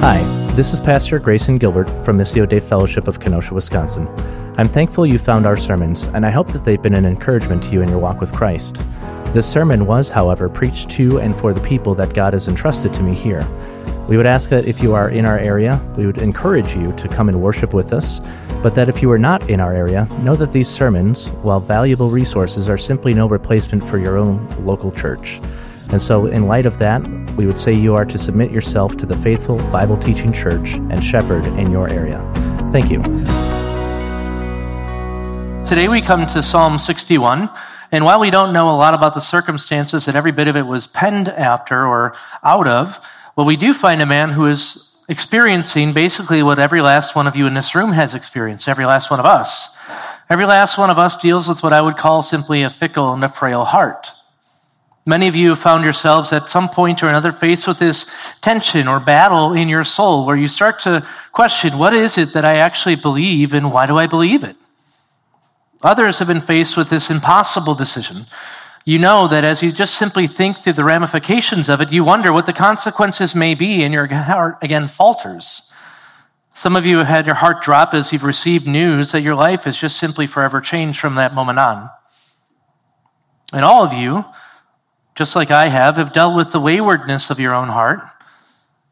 Hi, this is Pastor Grayson Gilbert from Missio Dei Fellowship of Kenosha, Wisconsin. I'm thankful you found our sermons, and I hope that they've been an encouragement to you in your walk with Christ. This sermon was, however, preached to and for the people that God has entrusted to me here. We would ask that if you are in our area, we would encourage you to come and worship with us, but that if you are not in our area, know that these sermons, while valuable resources, are simply no replacement for your own local church. And so, in light of that, we would say you are to submit yourself to the faithful Bible teaching church and shepherd in your area. Thank you. Today we come to Psalm 61, and while we don't know a lot about the circumstances that every bit of it was penned after or out of, well, we do find a man who is experiencing basically what every last one of you in this room has experienced, every last one of us. Every last one of us deals with what I would call simply a fickle and a frail heart. Many of you have found yourselves at some point or another faced with this tension or battle in your soul where you start to question what is it that I actually believe and why do I believe it? Others have been faced with this impossible decision. You know that as you just simply think through the ramifications of it, you wonder what the consequences may be, and your heart again falters. Some of you have had your heart drop as you've received news that your life is just simply forever changed from that moment on. And all of you, just like I have, have dealt with the waywardness of your own heart,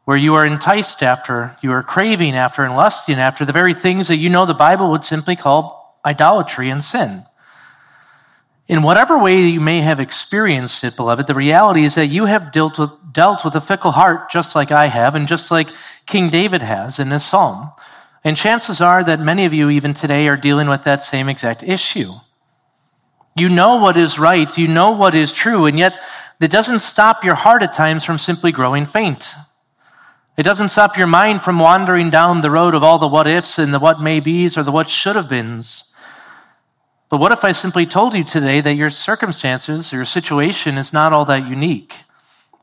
where you are enticed after, you are craving after, and lusting after the very things that you know the Bible would simply call idolatry and sin. In whatever way you may have experienced it, beloved, the reality is that you have dealt with, dealt with a fickle heart just like I have, and just like King David has in this psalm. And chances are that many of you, even today, are dealing with that same exact issue. You know what is right, you know what is true, and yet it doesn't stop your heart at times from simply growing faint. It doesn't stop your mind from wandering down the road of all the what ifs and the what maybes or the what should have beens. But what if I simply told you today that your circumstances, your situation is not all that unique?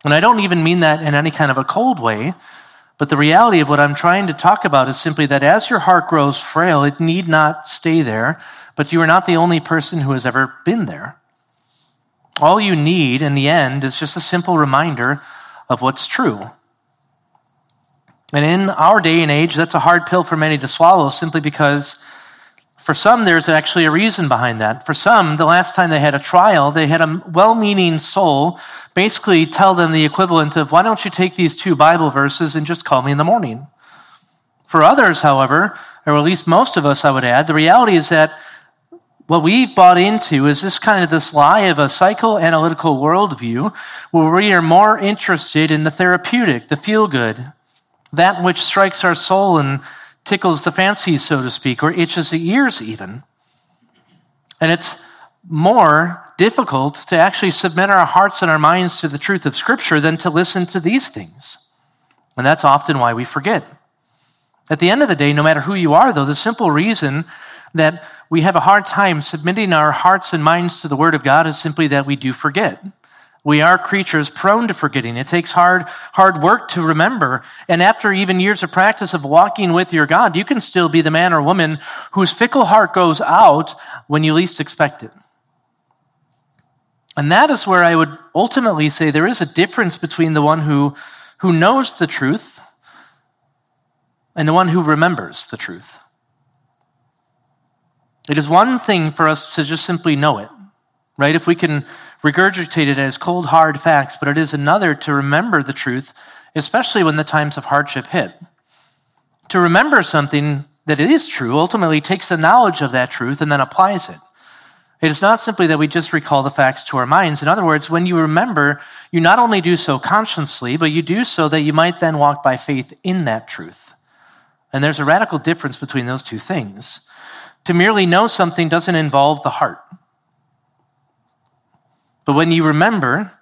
And I don't even mean that in any kind of a cold way, but the reality of what I'm trying to talk about is simply that as your heart grows frail, it need not stay there, but you are not the only person who has ever been there. All you need in the end is just a simple reminder of what's true. And in our day and age, that's a hard pill for many to swallow simply because for some, there's actually a reason behind that. For some, the last time they had a trial, they had a well meaning soul basically tell them the equivalent of, why don't you take these two Bible verses and just call me in the morning? For others, however, or at least most of us, I would add, the reality is that what we've bought into is this kind of this lie of a psychoanalytical worldview where we are more interested in the therapeutic, the feel good, that which strikes our soul and tickles the fancy, so to speak, or itches the ears even. And it's more difficult to actually submit our hearts and our minds to the truth of Scripture than to listen to these things. And that's often why we forget. At the end of the day, no matter who you are, though, the simple reason that we have a hard time submitting our hearts and minds to the Word of God is simply that we do forget. We are creatures prone to forgetting. It takes hard, hard work to remember. And after even years of practice of walking with your God, you can still be the man or woman whose fickle heart goes out when you least expect it. And that is where I would ultimately say there is a difference between the one who, who knows the truth and the one who remembers the truth. It is one thing for us to just simply know it, right? If we can regurgitate it as cold, hard facts, but it is another to remember the truth, especially when the times of hardship hit. To remember something that it is true ultimately takes the knowledge of that truth and then applies it. It is not simply that we just recall the facts to our minds. In other words, when you remember, you not only do so consciously, but you do so that you might then walk by faith in that truth. And there's a radical difference between those two things. To merely know something doesn't involve the heart. But when you remember,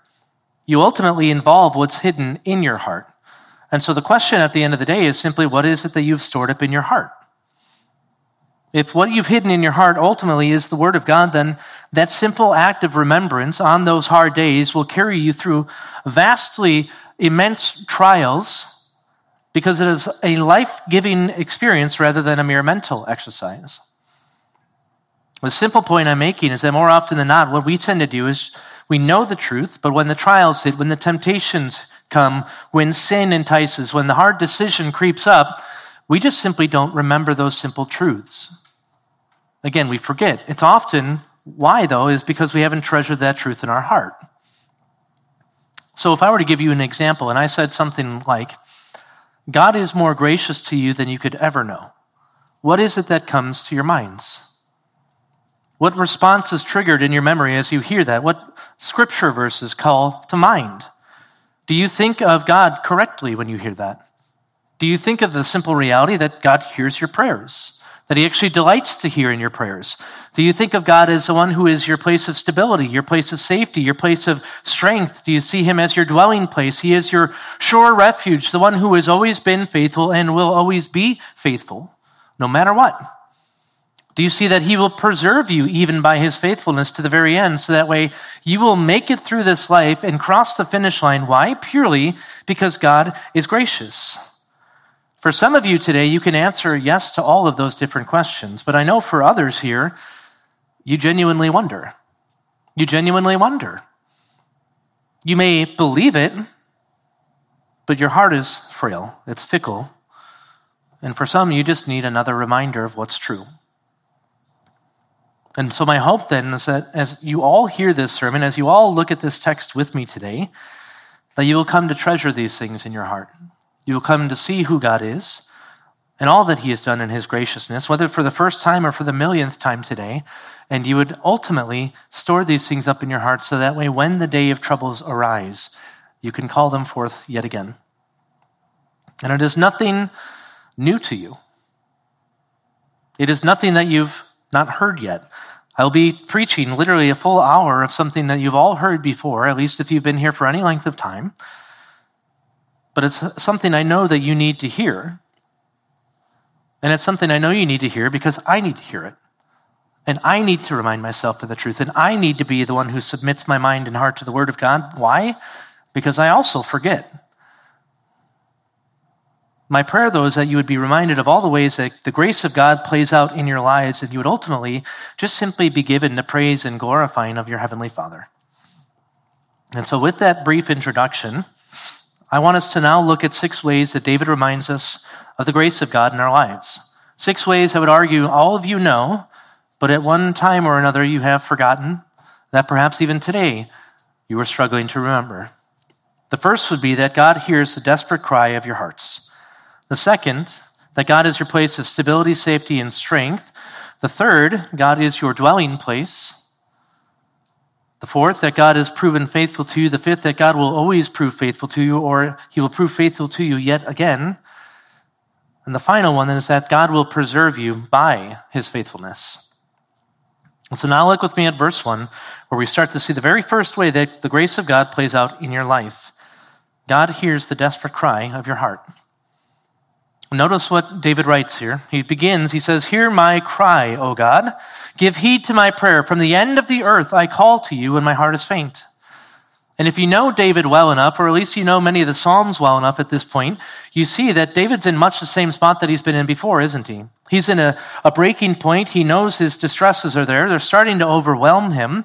you ultimately involve what's hidden in your heart. And so the question at the end of the day is simply what is it that you've stored up in your heart? If what you've hidden in your heart ultimately is the Word of God, then that simple act of remembrance on those hard days will carry you through vastly immense trials because it is a life giving experience rather than a mere mental exercise. The simple point I'm making is that more often than not, what we tend to do is we know the truth, but when the trials hit, when the temptations come, when sin entices, when the hard decision creeps up, we just simply don't remember those simple truths. Again, we forget. It's often why, though, is because we haven't treasured that truth in our heart. So, if I were to give you an example and I said something like, God is more gracious to you than you could ever know, what is it that comes to your minds? What response is triggered in your memory as you hear that? What scripture verses call to mind? Do you think of God correctly when you hear that? Do you think of the simple reality that God hears your prayers? That he actually delights to hear in your prayers? Do you think of God as the one who is your place of stability, your place of safety, your place of strength? Do you see him as your dwelling place? He is your sure refuge, the one who has always been faithful and will always be faithful, no matter what. Do you see that he will preserve you even by his faithfulness to the very end? So that way you will make it through this life and cross the finish line. Why? Purely because God is gracious. For some of you today, you can answer yes to all of those different questions. But I know for others here, you genuinely wonder. You genuinely wonder. You may believe it, but your heart is frail, it's fickle. And for some, you just need another reminder of what's true. And so, my hope then is that as you all hear this sermon, as you all look at this text with me today, that you will come to treasure these things in your heart. You will come to see who God is and all that He has done in His graciousness, whether for the first time or for the millionth time today. And you would ultimately store these things up in your heart so that way, when the day of troubles arise, you can call them forth yet again. And it is nothing new to you. It is nothing that you've not heard yet. I'll be preaching literally a full hour of something that you've all heard before, at least if you've been here for any length of time. But it's something I know that you need to hear. And it's something I know you need to hear because I need to hear it. And I need to remind myself of the truth. And I need to be the one who submits my mind and heart to the Word of God. Why? Because I also forget. My prayer, though, is that you would be reminded of all the ways that the grace of God plays out in your lives, and you would ultimately just simply be given the praise and glorifying of your Heavenly Father. And so, with that brief introduction, I want us to now look at six ways that David reminds us of the grace of God in our lives. Six ways I would argue all of you know, but at one time or another you have forgotten, that perhaps even today you are struggling to remember. The first would be that God hears the desperate cry of your hearts. The second, that God is your place of stability, safety, and strength. The third, God is your dwelling place. The fourth, that God has proven faithful to you. The fifth, that God will always prove faithful to you, or he will prove faithful to you yet again. And the final one is that God will preserve you by his faithfulness. And so now look with me at verse 1, where we start to see the very first way that the grace of God plays out in your life. God hears the desperate cry of your heart. Notice what David writes here. He begins, he says, Hear my cry, O God. Give heed to my prayer. From the end of the earth I call to you, and my heart is faint. And if you know David well enough, or at least you know many of the Psalms well enough at this point, you see that David's in much the same spot that he's been in before, isn't he? He's in a, a breaking point. He knows his distresses are there. They're starting to overwhelm him.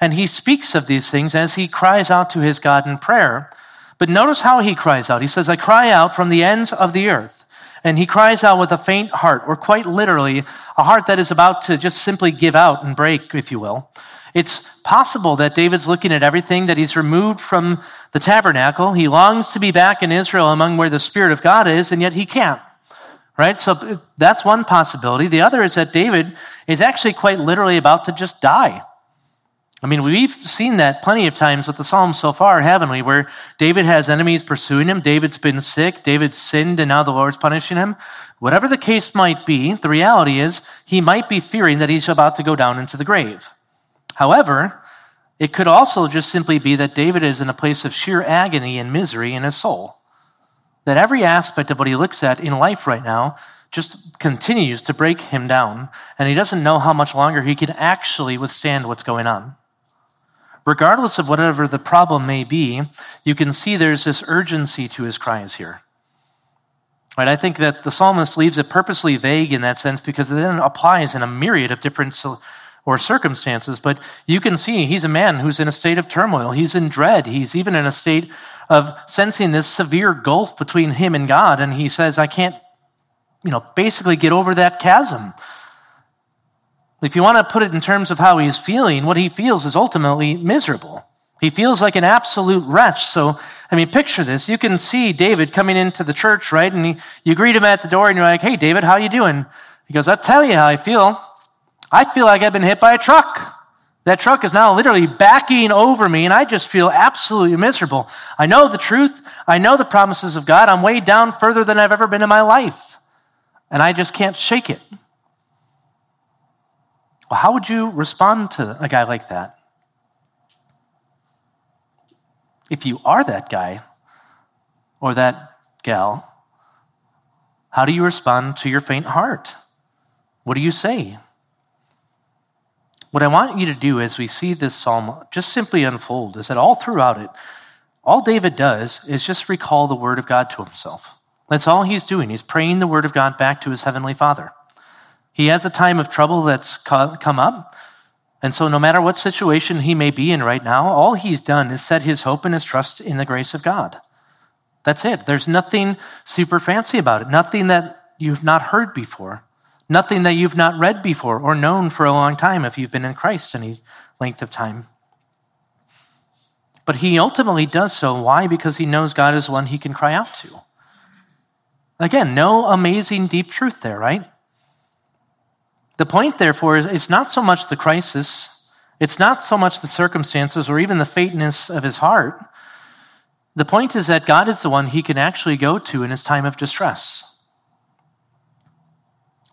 And he speaks of these things as he cries out to his God in prayer. But notice how he cries out. He says, I cry out from the ends of the earth. And he cries out with a faint heart, or quite literally, a heart that is about to just simply give out and break, if you will. It's possible that David's looking at everything, that he's removed from the tabernacle. He longs to be back in Israel among where the Spirit of God is, and yet he can't. Right? So that's one possibility. The other is that David is actually quite literally about to just die. I mean, we've seen that plenty of times with the Psalms so far, haven't we? Where David has enemies pursuing him, David's been sick, David's sinned, and now the Lord's punishing him. Whatever the case might be, the reality is he might be fearing that he's about to go down into the grave. However, it could also just simply be that David is in a place of sheer agony and misery in his soul. That every aspect of what he looks at in life right now just continues to break him down, and he doesn't know how much longer he can actually withstand what's going on regardless of whatever the problem may be, you can see there's this urgency to his cries here. Right, I think that the psalmist leaves it purposely vague in that sense because it then applies in a myriad of different or circumstances, but you can see he's a man who's in a state of turmoil. He's in dread. He's even in a state of sensing this severe gulf between him and God. And he says, I can't, you know, basically get over that chasm. If you want to put it in terms of how he's feeling, what he feels is ultimately miserable. He feels like an absolute wretch. So, I mean, picture this. You can see David coming into the church, right? And he, you greet him at the door and you're like, hey, David, how you doing? He goes, I'll tell you how I feel. I feel like I've been hit by a truck. That truck is now literally backing over me, and I just feel absolutely miserable. I know the truth. I know the promises of God. I'm way down further than I've ever been in my life, and I just can't shake it. Well, how would you respond to a guy like that? If you are that guy or that gal, how do you respond to your faint heart? What do you say? What I want you to do as we see this psalm just simply unfold is that all throughout it, all David does is just recall the word of God to himself. That's all he's doing. He's praying the word of God back to his heavenly Father. He has a time of trouble that's come up. And so, no matter what situation he may be in right now, all he's done is set his hope and his trust in the grace of God. That's it. There's nothing super fancy about it, nothing that you've not heard before. Nothing that you've not read before or known for a long time if you've been in Christ any length of time. But he ultimately does so. Why? Because he knows God is one he can cry out to. Again, no amazing deep truth there, right? The point, therefore, is it's not so much the crisis, it's not so much the circumstances or even the faintness of his heart. The point is that God is the one he can actually go to in his time of distress.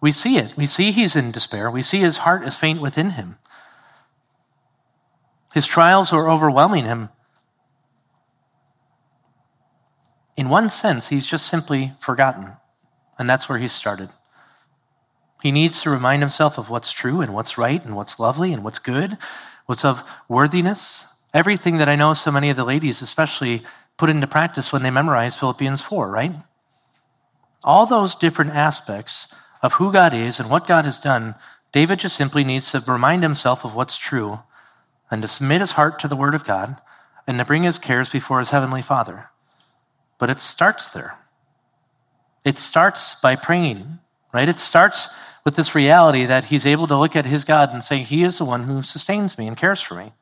We see it. We see he's in despair. We see his heart is faint within him. His trials are overwhelming him. In one sense, he's just simply forgotten. And that's where he started. He needs to remind himself of what's true and what's right and what's lovely and what's good, what's of worthiness. Everything that I know so many of the ladies, especially, put into practice when they memorize Philippians 4, right? All those different aspects of who God is and what God has done, David just simply needs to remind himself of what's true and to submit his heart to the Word of God and to bring his cares before his Heavenly Father. But it starts there. It starts by praying, right? It starts with this reality that he's able to look at his God and say, He is the one who sustains me and cares for me.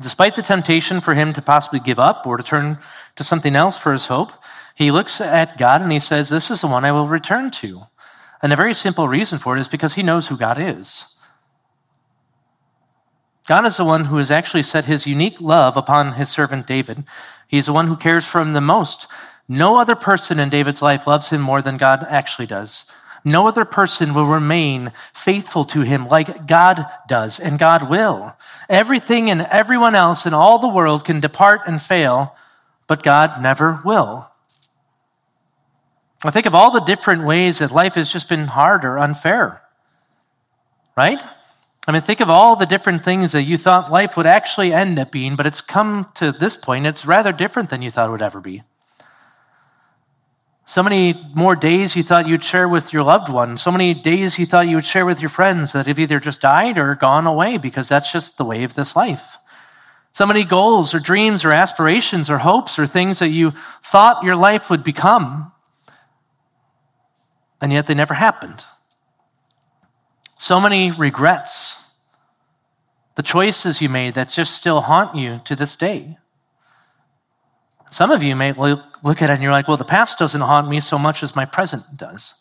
Despite the temptation for him to possibly give up or to turn to something else for his hope, he looks at God and he says, This is the one I will return to. And the very simple reason for it is because he knows who God is. God is the one who has actually set his unique love upon his servant David. He's the one who cares for him the most. No other person in David's life loves him more than God actually does. No other person will remain faithful to him like God does, and God will. Everything and everyone else in all the world can depart and fail, but God never will. I think of all the different ways that life has just been hard or unfair, right? I mean, think of all the different things that you thought life would actually end up being, but it's come to this point, it's rather different than you thought it would ever be. So many more days you thought you'd share with your loved ones, so many days you thought you would share with your friends that have either just died or gone away because that's just the way of this life. So many goals or dreams or aspirations or hopes or things that you thought your life would become and yet they never happened. So many regrets, the choices you made that just still haunt you to this day. Some of you may look at it and you're like, well, the past doesn't haunt me so much as my present does.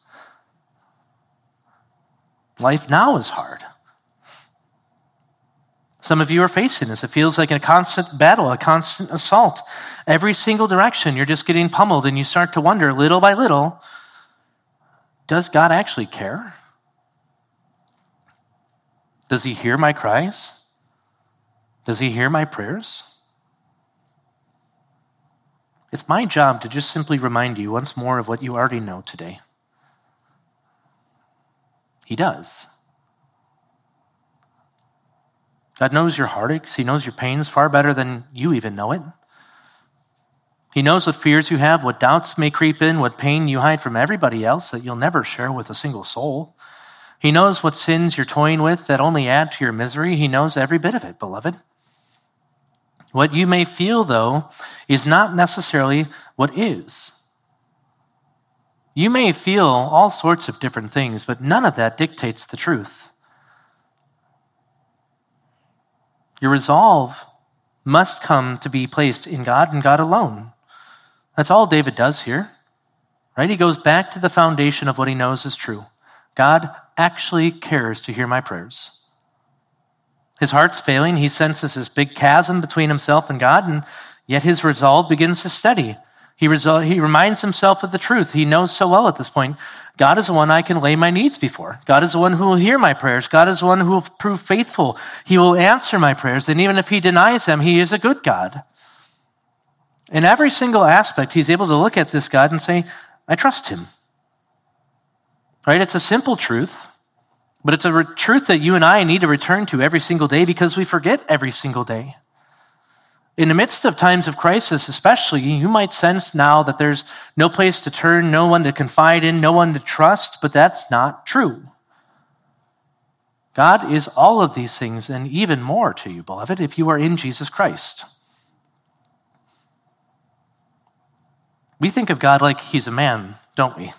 Life now is hard. Some of you are facing this. It feels like a constant battle, a constant assault. Every single direction, you're just getting pummeled, and you start to wonder little by little does God actually care? Does he hear my cries? Does he hear my prayers? It's my job to just simply remind you once more of what you already know today. He does. God knows your heartaches. He knows your pains far better than you even know it. He knows what fears you have, what doubts may creep in, what pain you hide from everybody else that you'll never share with a single soul. He knows what sins you're toying with that only add to your misery. He knows every bit of it, beloved. What you may feel, though, is not necessarily what is. You may feel all sorts of different things, but none of that dictates the truth. Your resolve must come to be placed in God and God alone. That's all David does here. Right? He goes back to the foundation of what he knows is true. God actually cares to hear my prayers. His heart's failing. He senses this big chasm between himself and God, and yet his resolve begins to steady. He, resol- he reminds himself of the truth. He knows so well at this point God is the one I can lay my needs before. God is the one who will hear my prayers. God is the one who will prove faithful. He will answer my prayers. And even if he denies them, he is a good God. In every single aspect, he's able to look at this God and say, I trust him. Right? It's a simple truth, but it's a re- truth that you and I need to return to every single day because we forget every single day. In the midst of times of crisis, especially, you might sense now that there's no place to turn, no one to confide in, no one to trust, but that's not true. God is all of these things and even more to you, beloved, if you are in Jesus Christ. We think of God like he's a man, don't we?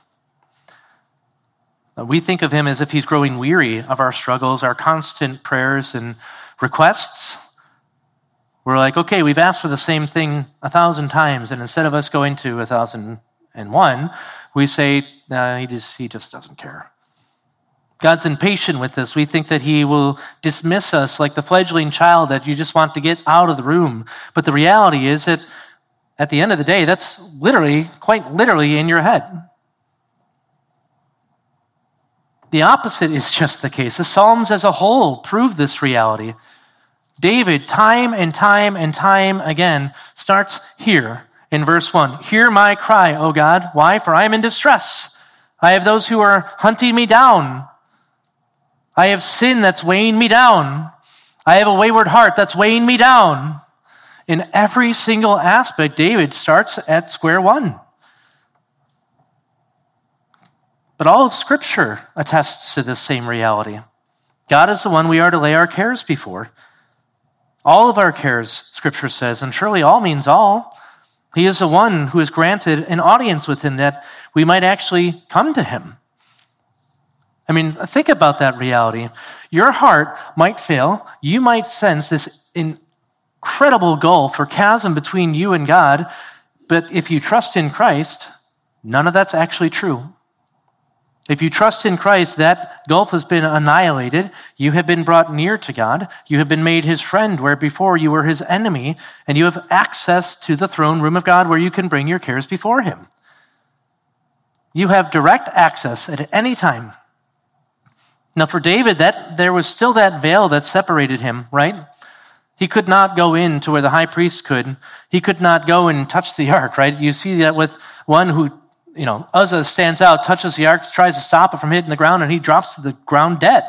Uh, we think of him as if he's growing weary of our struggles, our constant prayers and requests. We're like, okay, we've asked for the same thing a thousand times, and instead of us going to a thousand and one, we say, he just, he just doesn't care. God's impatient with us. We think that he will dismiss us like the fledgling child that you just want to get out of the room. But the reality is that at the end of the day, that's literally, quite literally in your head. The opposite is just the case. The Psalms as a whole prove this reality. David, time and time and time again, starts here in verse 1. Hear my cry, O God. Why? For I am in distress. I have those who are hunting me down. I have sin that's weighing me down. I have a wayward heart that's weighing me down. In every single aspect, David starts at square one. But all of Scripture attests to this same reality. God is the one we are to lay our cares before. All of our cares, Scripture says, and surely all means all. He is the one who has granted an audience with him that we might actually come to him. I mean, think about that reality. Your heart might fail. You might sense this incredible gulf or chasm between you and God, but if you trust in Christ, none of that's actually true. If you trust in Christ, that gulf has been annihilated. You have been brought near to God. You have been made his friend where before you were his enemy, and you have access to the throne room of God where you can bring your cares before him. You have direct access at any time. Now, for David, that there was still that veil that separated him, right? He could not go in to where the high priest could. He could not go and touch the ark, right? You see that with one who you know, Uzzah stands out, touches the ark, tries to stop it from hitting the ground, and he drops to the ground dead.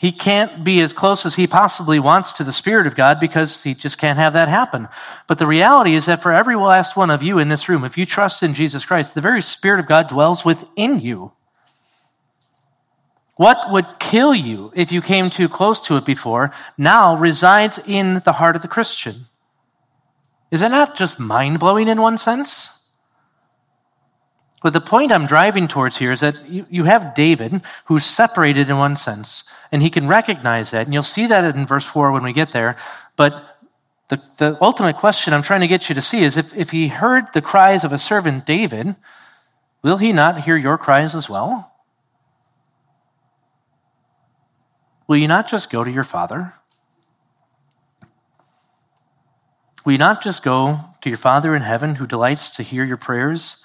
He can't be as close as he possibly wants to the Spirit of God because he just can't have that happen. But the reality is that for every last one of you in this room, if you trust in Jesus Christ, the very Spirit of God dwells within you. What would kill you if you came too close to it before now resides in the heart of the Christian. Is that not just mind blowing in one sense? But the point I'm driving towards here is that you, you have David, who's separated in one sense, and he can recognize that. And you'll see that in verse 4 when we get there. But the, the ultimate question I'm trying to get you to see is if, if he heard the cries of a servant David, will he not hear your cries as well? Will you not just go to your father? Will you not just go to your Father in heaven who delights to hear your prayers?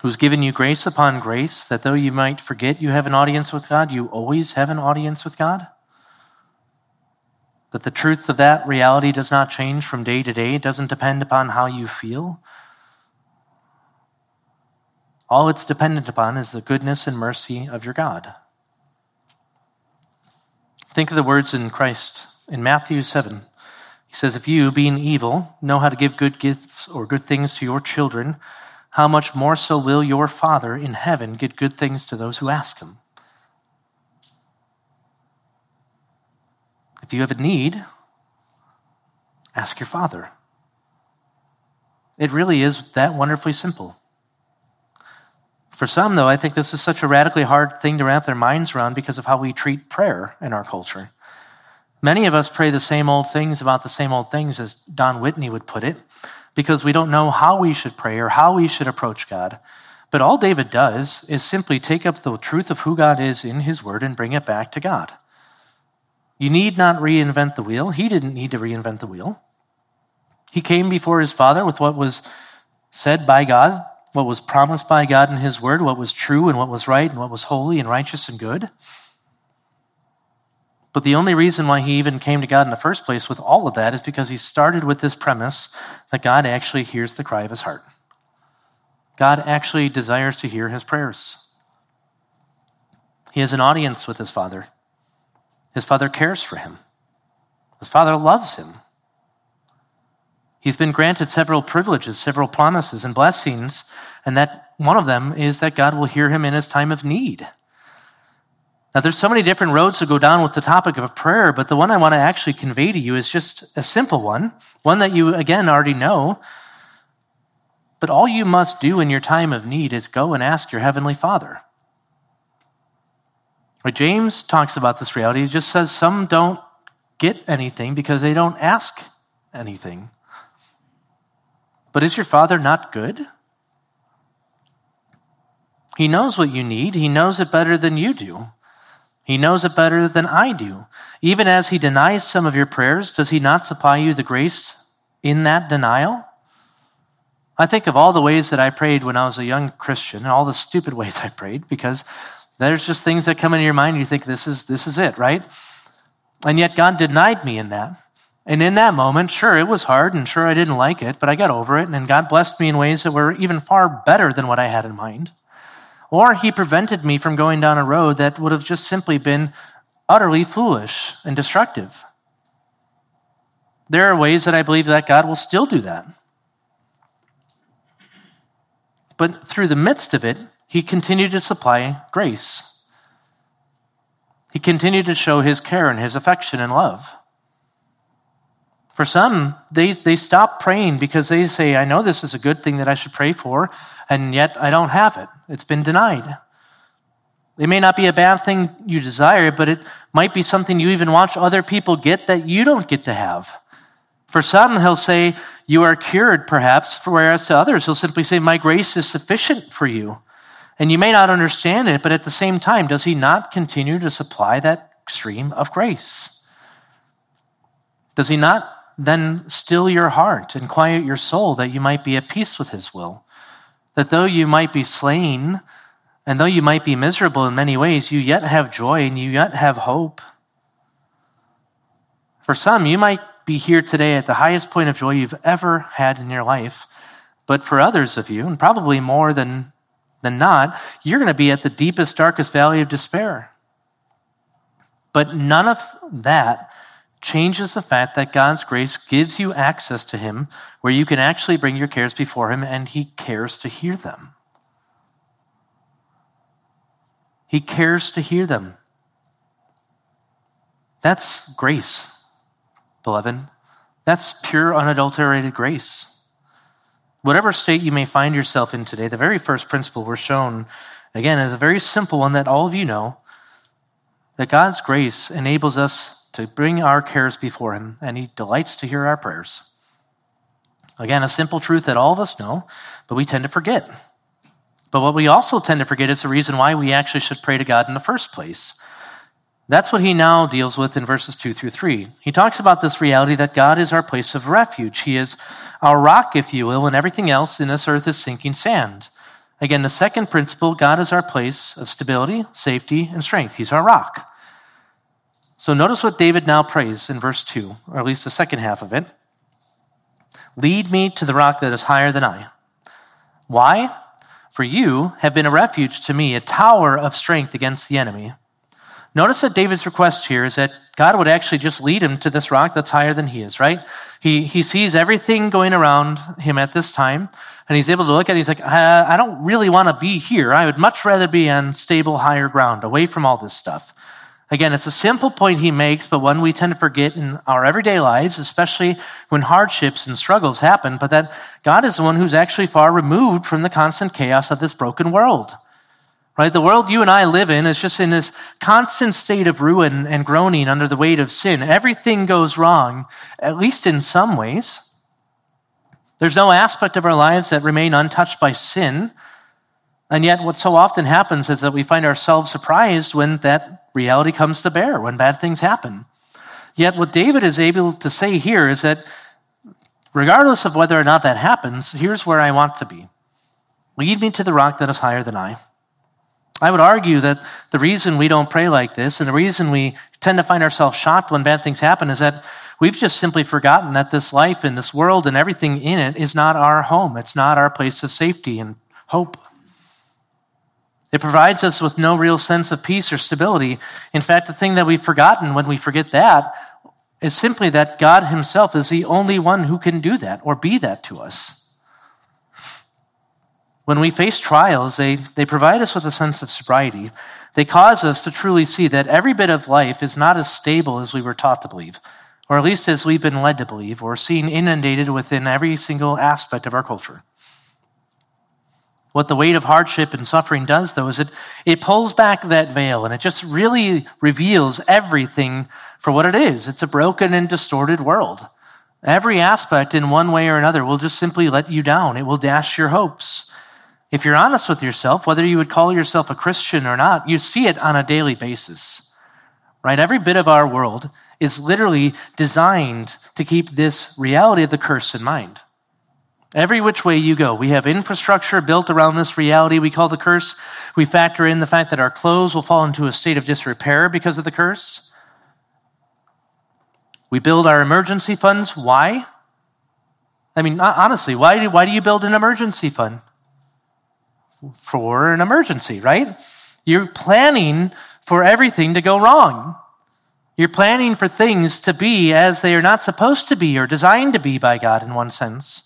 Who's given you grace upon grace, that though you might forget you have an audience with God, you always have an audience with God? That the truth of that reality does not change from day to day, it doesn't depend upon how you feel. All it's dependent upon is the goodness and mercy of your God. Think of the words in Christ in Matthew 7. He says, If you, being evil, know how to give good gifts or good things to your children, how much more so will your Father in heaven get good things to those who ask him? If you have a need, ask your Father. It really is that wonderfully simple. For some, though, I think this is such a radically hard thing to wrap their minds around because of how we treat prayer in our culture. Many of us pray the same old things about the same old things, as Don Whitney would put it, because we don't know how we should pray or how we should approach God. But all David does is simply take up the truth of who God is in his word and bring it back to God. You need not reinvent the wheel. He didn't need to reinvent the wheel. He came before his father with what was said by God what was promised by God in His Word, what was true and what was right and what was holy and righteous and good. But the only reason why he even came to God in the first place with all of that is because he started with this premise that God actually hears the cry of his heart. God actually desires to hear his prayers. He has an audience with his Father. His Father cares for him. His Father loves him. He's been granted several privileges, several promises and blessings, and that one of them is that God will hear him in his time of need. Now, there's so many different roads to go down with the topic of prayer, but the one I want to actually convey to you is just a simple one, one that you, again, already know. But all you must do in your time of need is go and ask your Heavenly Father. Right, James talks about this reality. He just says some don't get anything because they don't ask anything. But is your Father not good? He knows what you need, He knows it better than you do. He knows it better than I do. Even as He denies some of your prayers, does He not supply you the grace in that denial? I think of all the ways that I prayed when I was a young Christian, and all the stupid ways I prayed, because there's just things that come into your mind and you think, this is, this is it, right? And yet God denied me in that. And in that moment, sure, it was hard and sure I didn't like it, but I got over it and God blessed me in ways that were even far better than what I had in mind. Or He prevented me from going down a road that would have just simply been utterly foolish and destructive. There are ways that I believe that God will still do that. But through the midst of it, He continued to supply grace. He continued to show His care and His affection and love. For some, they, they stop praying because they say, I know this is a good thing that I should pray for, and yet I don't have it. It's been denied. It may not be a bad thing you desire, but it might be something you even watch other people get that you don't get to have. For some, he'll say, You are cured, perhaps, whereas to others, he'll simply say, My grace is sufficient for you. And you may not understand it, but at the same time, does he not continue to supply that stream of grace? Does he not then still your heart and quiet your soul that you might be at peace with his will. That though you might be slain, and though you might be miserable in many ways, you yet have joy and you yet have hope. For some, you might be here today at the highest point of joy you've ever had in your life. But for others of you, and probably more than, than not, you're going to be at the deepest, darkest valley of despair. But none of that changes the fact that God's grace gives you access to Him where you can actually bring your cares before Him and He cares to hear them. He cares to hear them. That's grace, beloved. That's pure, unadulterated grace. Whatever state you may find yourself in today, the very first principle we're shown, again, is a very simple one that all of you know that God's grace enables us to bring our cares before Him, and He delights to hear our prayers. Again, a simple truth that all of us know, but we tend to forget. But what we also tend to forget is the reason why we actually should pray to God in the first place. That's what he now deals with in verses 2 through 3. He talks about this reality that God is our place of refuge. He is our rock, if you will, and everything else in this earth is sinking sand. Again, the second principle God is our place of stability, safety, and strength. He's our rock. So notice what David now prays in verse 2, or at least the second half of it. Lead me to the rock that is higher than I. Why? For you have been a refuge to me, a tower of strength against the enemy. Notice that David's request here is that God would actually just lead him to this rock that's higher than he is, right? He, he sees everything going around him at this time, And he's able to look at it, he's like, I, I don't really want to be here. I would much rather be on stable, higher ground, away from all this stuff. Again, it's a simple point he makes, but one we tend to forget in our everyday lives, especially when hardships and struggles happen, but that God is the one who's actually far removed from the constant chaos of this broken world. Right? The world you and I live in is just in this constant state of ruin and groaning under the weight of sin. Everything goes wrong, at least in some ways. There's no aspect of our lives that remain untouched by sin. And yet, what so often happens is that we find ourselves surprised when that reality comes to bear, when bad things happen. Yet, what David is able to say here is that regardless of whether or not that happens, here's where I want to be Lead me to the rock that is higher than I. I would argue that the reason we don't pray like this and the reason we tend to find ourselves shocked when bad things happen is that we've just simply forgotten that this life and this world and everything in it is not our home. It's not our place of safety and hope. It provides us with no real sense of peace or stability. In fact, the thing that we've forgotten when we forget that is simply that God Himself is the only one who can do that or be that to us. When we face trials, they, they provide us with a sense of sobriety. They cause us to truly see that every bit of life is not as stable as we were taught to believe, or at least as we've been led to believe, or seen inundated within every single aspect of our culture. What the weight of hardship and suffering does, though, is it, it pulls back that veil and it just really reveals everything for what it is. It's a broken and distorted world. Every aspect, in one way or another, will just simply let you down. It will dash your hopes. If you're honest with yourself, whether you would call yourself a Christian or not, you see it on a daily basis. Right? Every bit of our world is literally designed to keep this reality of the curse in mind. Every which way you go, we have infrastructure built around this reality we call the curse. We factor in the fact that our clothes will fall into a state of disrepair because of the curse. We build our emergency funds. Why? I mean, honestly, why do, why do you build an emergency fund? For an emergency, right? You're planning for everything to go wrong. You're planning for things to be as they are not supposed to be or designed to be by God in one sense.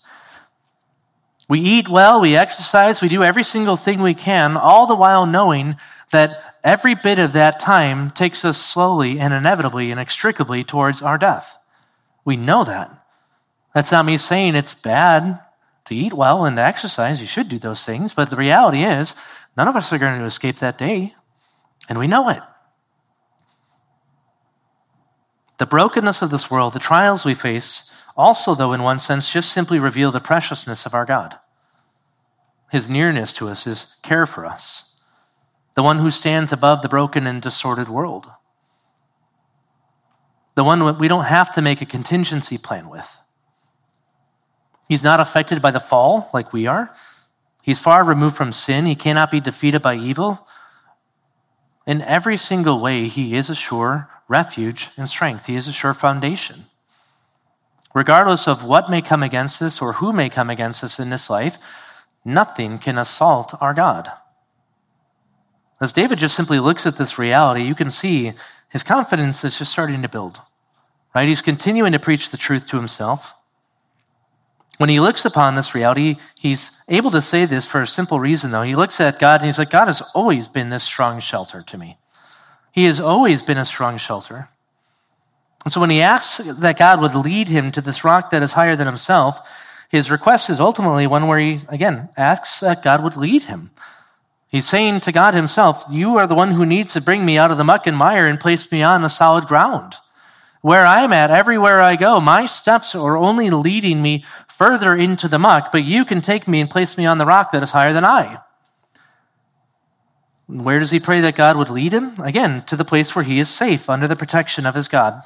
We eat well, we exercise, we do every single thing we can, all the while knowing that every bit of that time takes us slowly and inevitably and inextricably towards our death. We know that. That's not me saying it's bad to eat well and to exercise. You should do those things. But the reality is, none of us are going to escape that day, and we know it. The brokenness of this world, the trials we face, also, though, in one sense, just simply reveal the preciousness of our God. His nearness to us, his care for us, the one who stands above the broken and distorted world, the one we don't have to make a contingency plan with. He's not affected by the fall like we are. He's far removed from sin. He cannot be defeated by evil. In every single way, he is a sure refuge and strength. He is a sure foundation. Regardless of what may come against us or who may come against us in this life, nothing can assault our God. As David just simply looks at this reality, you can see his confidence is just starting to build. Right? He's continuing to preach the truth to himself. When he looks upon this reality, he's able to say this for a simple reason, though. He looks at God and he's like, God has always been this strong shelter to me. He has always been a strong shelter. And so when he asks that God would lead him to this rock that is higher than himself, his request is ultimately one where he, again, asks that God would lead him. He's saying to God himself, You are the one who needs to bring me out of the muck and mire and place me on the solid ground. Where I'm at, everywhere I go, my steps are only leading me further into the muck, but you can take me and place me on the rock that is higher than I. Where does he pray that God would lead him? Again, to the place where he is safe under the protection of his God.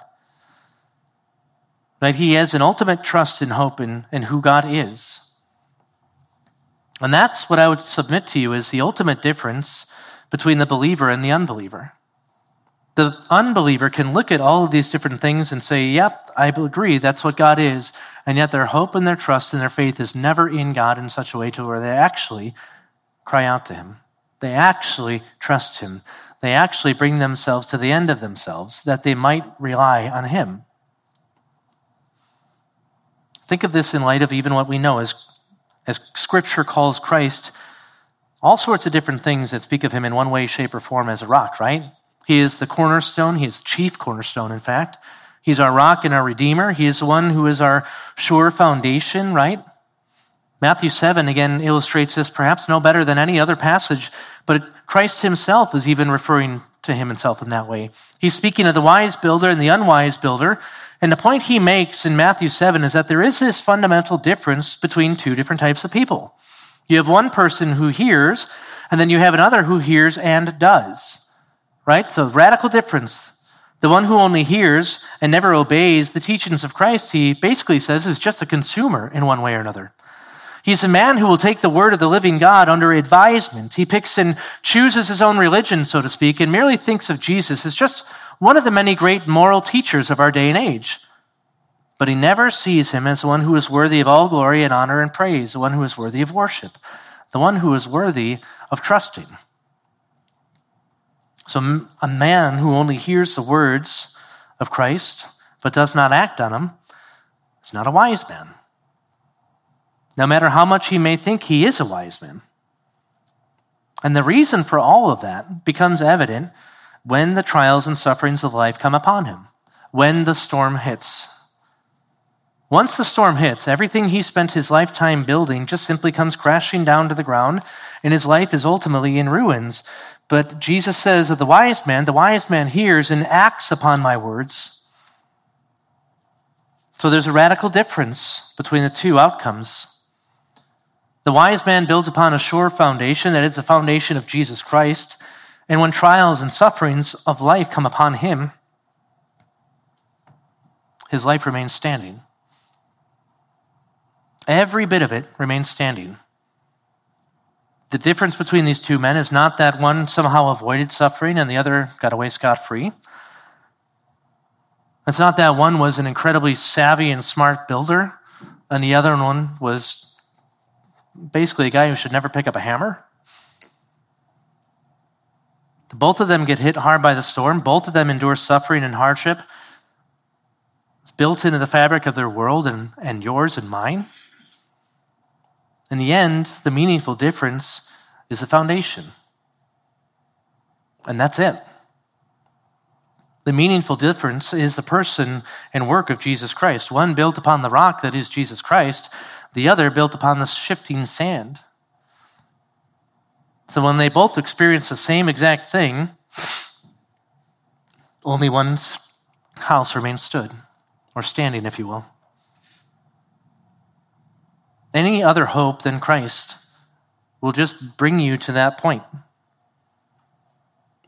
That he has an ultimate trust and hope in, in who God is. And that's what I would submit to you is the ultimate difference between the believer and the unbeliever. The unbeliever can look at all of these different things and say, Yep, I agree, that's what God is. And yet their hope and their trust and their faith is never in God in such a way to where they actually cry out to Him. They actually trust Him. They actually bring themselves to the end of themselves that they might rely on Him. Think of this in light of even what we know as, as Scripture calls Christ all sorts of different things that speak of him in one way, shape, or form as a rock, right? He is the cornerstone. He is the chief cornerstone, in fact. He's our rock and our redeemer. He is the one who is our sure foundation, right? Matthew 7 again illustrates this perhaps no better than any other passage, but Christ himself is even referring to him himself in that way. He's speaking of the wise builder and the unwise builder. And the point he makes in Matthew 7 is that there is this fundamental difference between two different types of people. You have one person who hears, and then you have another who hears and does. Right? So, radical difference. The one who only hears and never obeys the teachings of Christ, he basically says, is just a consumer in one way or another. He's a man who will take the word of the living God under advisement. He picks and chooses his own religion, so to speak, and merely thinks of Jesus as just one of the many great moral teachers of our day and age. But he never sees him as one who is worthy of all glory and honor and praise, the one who is worthy of worship, the one who is worthy of trusting. So, a man who only hears the words of Christ but does not act on them is not a wise man no matter how much he may think he is a wise man. And the reason for all of that becomes evident when the trials and sufferings of life come upon him, when the storm hits. Once the storm hits, everything he spent his lifetime building just simply comes crashing down to the ground, and his life is ultimately in ruins. But Jesus says of the wise man, the wise man hears and acts upon my words. So there's a radical difference between the two outcomes. The wise man builds upon a sure foundation, that is the foundation of Jesus Christ. And when trials and sufferings of life come upon him, his life remains standing. Every bit of it remains standing. The difference between these two men is not that one somehow avoided suffering and the other got away scot free. It's not that one was an incredibly savvy and smart builder and the other one was basically a guy who should never pick up a hammer. Both of them get hit hard by the storm. Both of them endure suffering and hardship. It's built into the fabric of their world and, and yours and mine. In the end, the meaningful difference is the foundation. And that's it. The meaningful difference is the person and work of Jesus Christ, one built upon the rock that is Jesus Christ, the other built upon the shifting sand. So when they both experience the same exact thing, only one's house remains stood, or standing, if you will. Any other hope than Christ will just bring you to that point.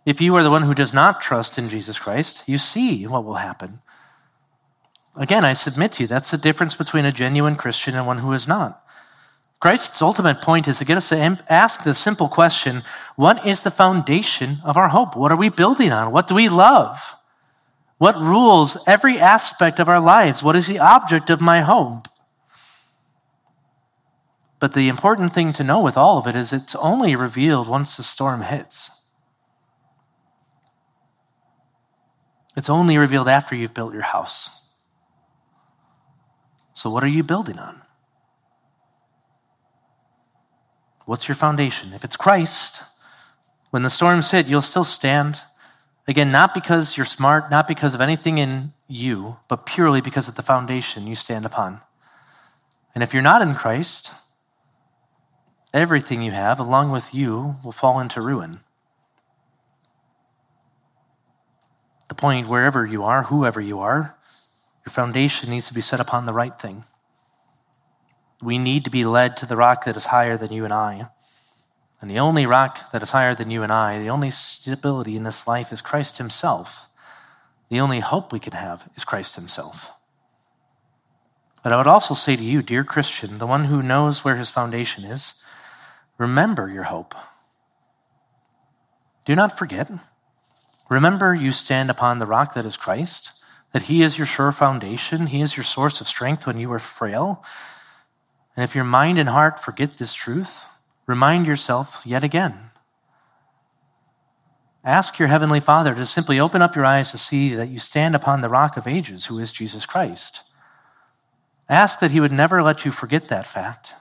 If you are the one who does not trust in Jesus Christ, you see what will happen. Again, I submit to you, that's the difference between a genuine Christian and one who is not. Christ's ultimate point is to get us to ask the simple question what is the foundation of our hope? What are we building on? What do we love? What rules every aspect of our lives? What is the object of my hope? But the important thing to know with all of it is it's only revealed once the storm hits. It's only revealed after you've built your house. So, what are you building on? What's your foundation? If it's Christ, when the storms hit, you'll still stand. Again, not because you're smart, not because of anything in you, but purely because of the foundation you stand upon. And if you're not in Christ, everything you have, along with you, will fall into ruin. The point, wherever you are, whoever you are, your foundation needs to be set upon the right thing. We need to be led to the rock that is higher than you and I. And the only rock that is higher than you and I, the only stability in this life is Christ Himself. The only hope we can have is Christ Himself. But I would also say to you, dear Christian, the one who knows where his foundation is, remember your hope. Do not forget. Remember you stand upon the rock that is Christ that He is your sure foundation, He is your source of strength when you are frail. And if your mind and heart forget this truth, remind yourself yet again. Ask your Heavenly Father to simply open up your eyes to see that you stand upon the rock of ages, who is Jesus Christ. Ask that He would never let you forget that fact.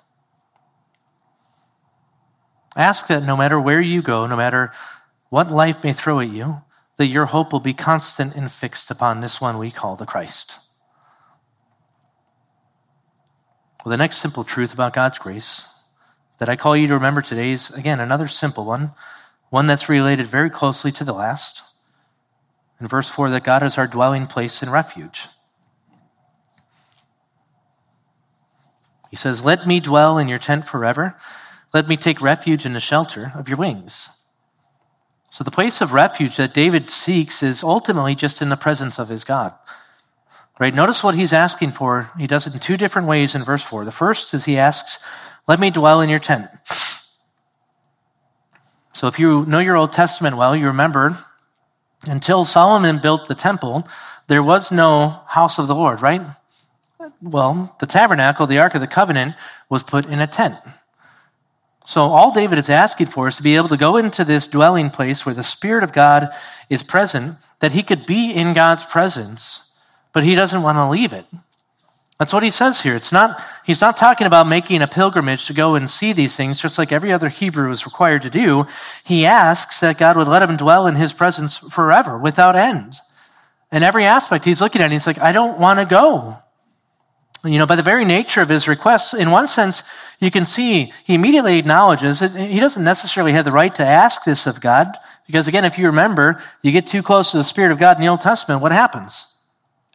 Ask that no matter where you go, no matter what life may throw at you, that your hope will be constant and fixed upon this one we call the Christ. Well, the next simple truth about God's grace that I call you to remember today is, again, another simple one, one that's related very closely to the last. In verse 4, that God is our dwelling place and refuge. He says, Let me dwell in your tent forever. Let me take refuge in the shelter of your wings. So, the place of refuge that David seeks is ultimately just in the presence of his God. Right? Notice what he's asking for. He does it in two different ways in verse 4. The first is he asks, Let me dwell in your tent. So, if you know your Old Testament well, you remember until Solomon built the temple, there was no house of the Lord, right? Well, the tabernacle, the Ark of the Covenant, was put in a tent. So all David is asking for is to be able to go into this dwelling place where the Spirit of God is present, that he could be in God's presence, but he doesn't want to leave it. That's what he says here. It's not, he's not talking about making a pilgrimage to go and see these things, just like every other Hebrew is required to do. He asks that God would let him dwell in his presence forever, without end. In every aspect, he's looking at it, he's like, I don't want to go. You know, by the very nature of his request, in one sense, you can see he immediately acknowledges that he doesn't necessarily have the right to ask this of God. Because again, if you remember, you get too close to the Spirit of God in the Old Testament, what happens?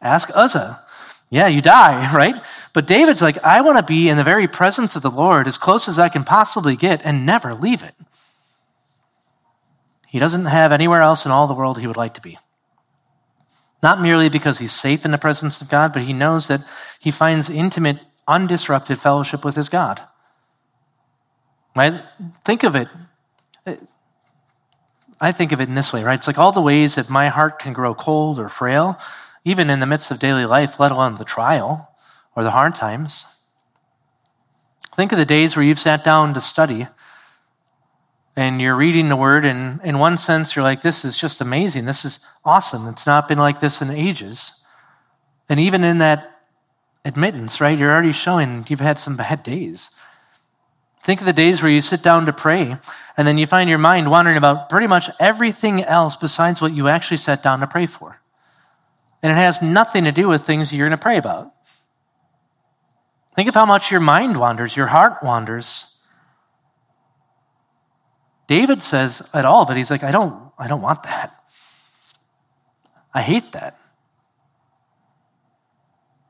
Ask Uzzah. Yeah, you die, right? But David's like, I want to be in the very presence of the Lord as close as I can possibly get and never leave it. He doesn't have anywhere else in all the world he would like to be. Not merely because he's safe in the presence of God, but he knows that he finds intimate, undisrupted fellowship with his God. Right? Think of it. I think of it in this way, right? It's like all the ways that my heart can grow cold or frail, even in the midst of daily life, let alone the trial or the hard times. Think of the days where you've sat down to study and you're reading the word, and in one sense, you're like, this is just amazing. This is awesome. It's not been like this in ages. And even in that admittance, right, you're already showing you've had some bad days. Think of the days where you sit down to pray, and then you find your mind wandering about pretty much everything else besides what you actually sat down to pray for. And it has nothing to do with things you're going to pray about. Think of how much your mind wanders, your heart wanders David says at all of it, he's like, I don't, I don't want that. I hate that.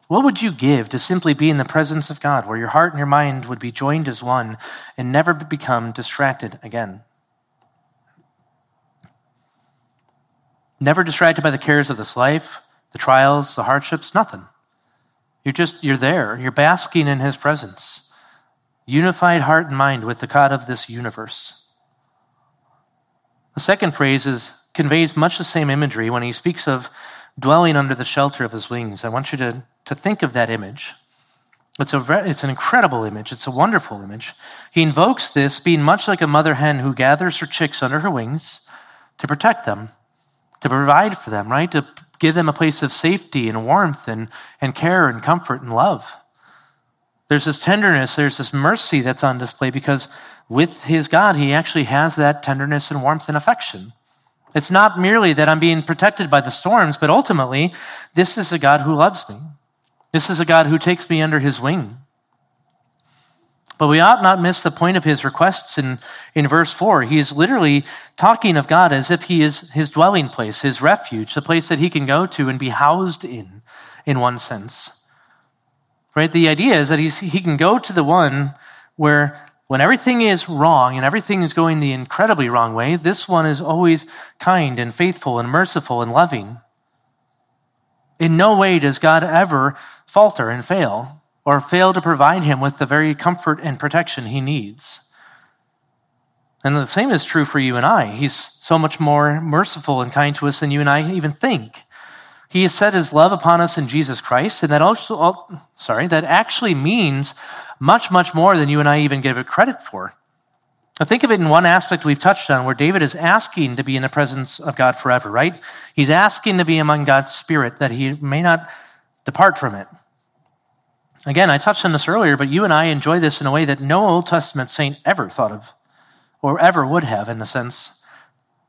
What would you give to simply be in the presence of God, where your heart and your mind would be joined as one and never become distracted again? Never distracted by the cares of this life, the trials, the hardships, nothing. You're just, you're there. You're basking in his presence. Unified heart and mind with the God of this universe. The second phrase is, conveys much the same imagery when he speaks of dwelling under the shelter of his wings. I want you to, to think of that image. It's, a, it's an incredible image. It's a wonderful image. He invokes this being much like a mother hen who gathers her chicks under her wings to protect them, to provide for them, right? To give them a place of safety and warmth and, and care and comfort and love. There's this tenderness, there's this mercy that's on display because with his God, he actually has that tenderness and warmth and affection. It's not merely that I'm being protected by the storms, but ultimately, this is a God who loves me. This is a God who takes me under his wing. But we ought not miss the point of his requests in, in verse 4. He is literally talking of God as if he is his dwelling place, his refuge, the place that he can go to and be housed in, in one sense. Right? The idea is that he's, he can go to the one where when everything is wrong and everything is going the incredibly wrong way, this one is always kind and faithful and merciful and loving. In no way does God ever falter and fail or fail to provide him with the very comfort and protection he needs. And the same is true for you and I. He's so much more merciful and kind to us than you and I even think. He has set his love upon us in Jesus Christ, and that also, sorry, that actually means much, much more than you and I even give it credit for. Now, think of it in one aspect we've touched on where David is asking to be in the presence of God forever, right? He's asking to be among God's Spirit that he may not depart from it. Again, I touched on this earlier, but you and I enjoy this in a way that no Old Testament saint ever thought of or ever would have, in a sense.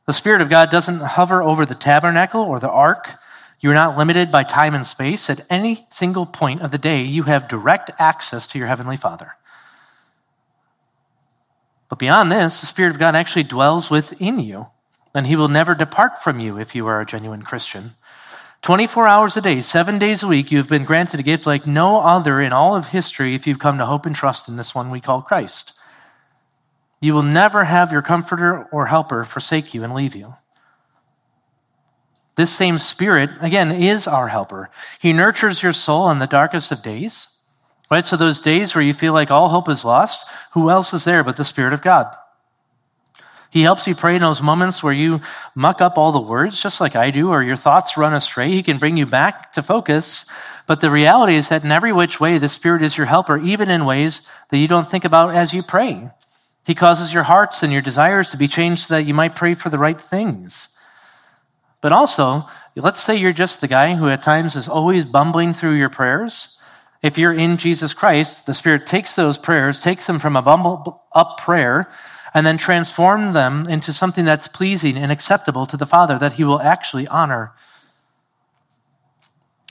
The Spirit of God doesn't hover over the tabernacle or the ark. You're not limited by time and space. At any single point of the day, you have direct access to your Heavenly Father. But beyond this, the Spirit of God actually dwells within you, and He will never depart from you if you are a genuine Christian. 24 hours a day, seven days a week, you have been granted a gift like no other in all of history if you've come to hope and trust in this one we call Christ. You will never have your comforter or helper forsake you and leave you. This same Spirit, again, is our helper. He nurtures your soul in the darkest of days. Right? So, those days where you feel like all hope is lost, who else is there but the Spirit of God? He helps you pray in those moments where you muck up all the words, just like I do, or your thoughts run astray. He can bring you back to focus. But the reality is that in every which way, the Spirit is your helper, even in ways that you don't think about as you pray. He causes your hearts and your desires to be changed so that you might pray for the right things. But also, let's say you're just the guy who at times is always bumbling through your prayers. If you're in Jesus Christ, the Spirit takes those prayers, takes them from a bumble up prayer and then transform them into something that's pleasing and acceptable to the Father that He will actually honor.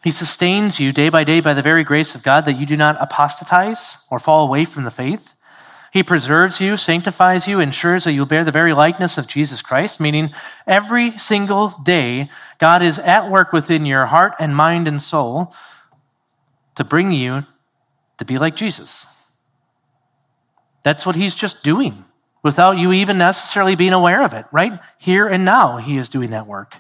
He sustains you day by day by the very grace of God that you do not apostatize or fall away from the faith. He preserves you, sanctifies you, ensures that you'll bear the very likeness of Jesus Christ, meaning every single day, God is at work within your heart and mind and soul to bring you to be like Jesus. That's what He's just doing without you even necessarily being aware of it, right? Here and now, He is doing that work.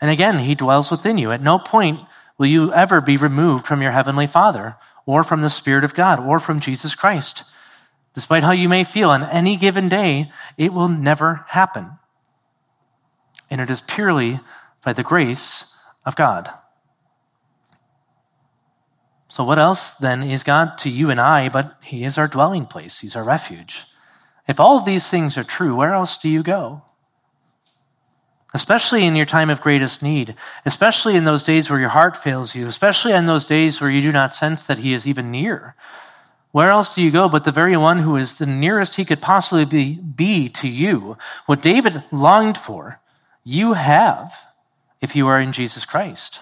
And again, He dwells within you. At no point will you ever be removed from your Heavenly Father or from the Spirit of God or from Jesus Christ. Despite how you may feel on any given day, it will never happen. And it is purely by the grace of God. So, what else then is God to you and I but He is our dwelling place, He's our refuge? If all these things are true, where else do you go? Especially in your time of greatest need, especially in those days where your heart fails you, especially in those days where you do not sense that He is even near. Where else do you go but the very one who is the nearest he could possibly be, be to you? What David longed for, you have if you are in Jesus Christ.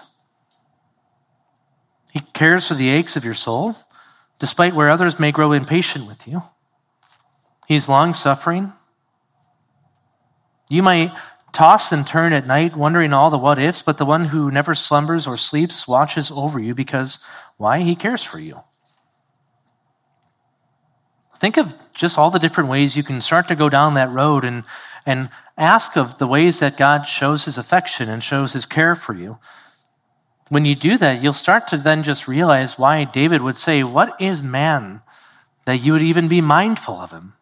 He cares for the aches of your soul, despite where others may grow impatient with you. He's long suffering. You might toss and turn at night, wondering all the what ifs, but the one who never slumbers or sleeps watches over you because why? He cares for you. Think of just all the different ways you can start to go down that road and, and ask of the ways that God shows his affection and shows his care for you. When you do that, you'll start to then just realize why David would say, What is man that you would even be mindful of him?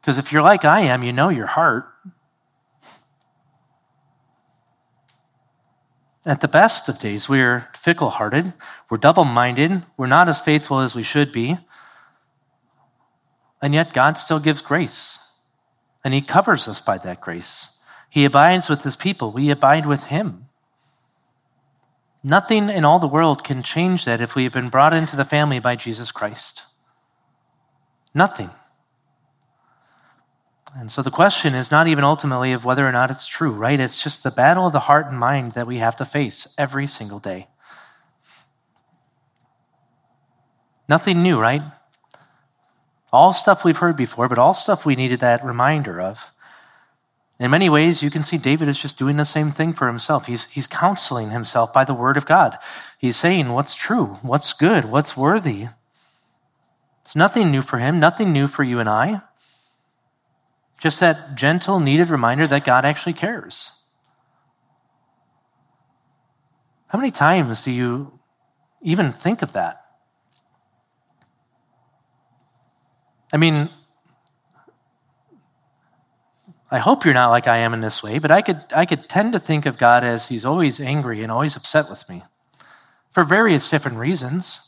Because if you're like I am, you know your heart. At the best of days, we're fickle hearted, we're double minded, we're not as faithful as we should be. And yet, God still gives grace, and He covers us by that grace. He abides with His people, we abide with Him. Nothing in all the world can change that if we have been brought into the family by Jesus Christ. Nothing. And so the question is not even ultimately of whether or not it's true, right? It's just the battle of the heart and mind that we have to face every single day. Nothing new, right? All stuff we've heard before, but all stuff we needed that reminder of. In many ways, you can see David is just doing the same thing for himself. He's, he's counseling himself by the word of God. He's saying what's true, what's good, what's worthy. It's nothing new for him, nothing new for you and I. Just that gentle, needed reminder that God actually cares. How many times do you even think of that? I mean, I hope you're not like I am in this way, but I could, I could tend to think of God as he's always angry and always upset with me for various different reasons.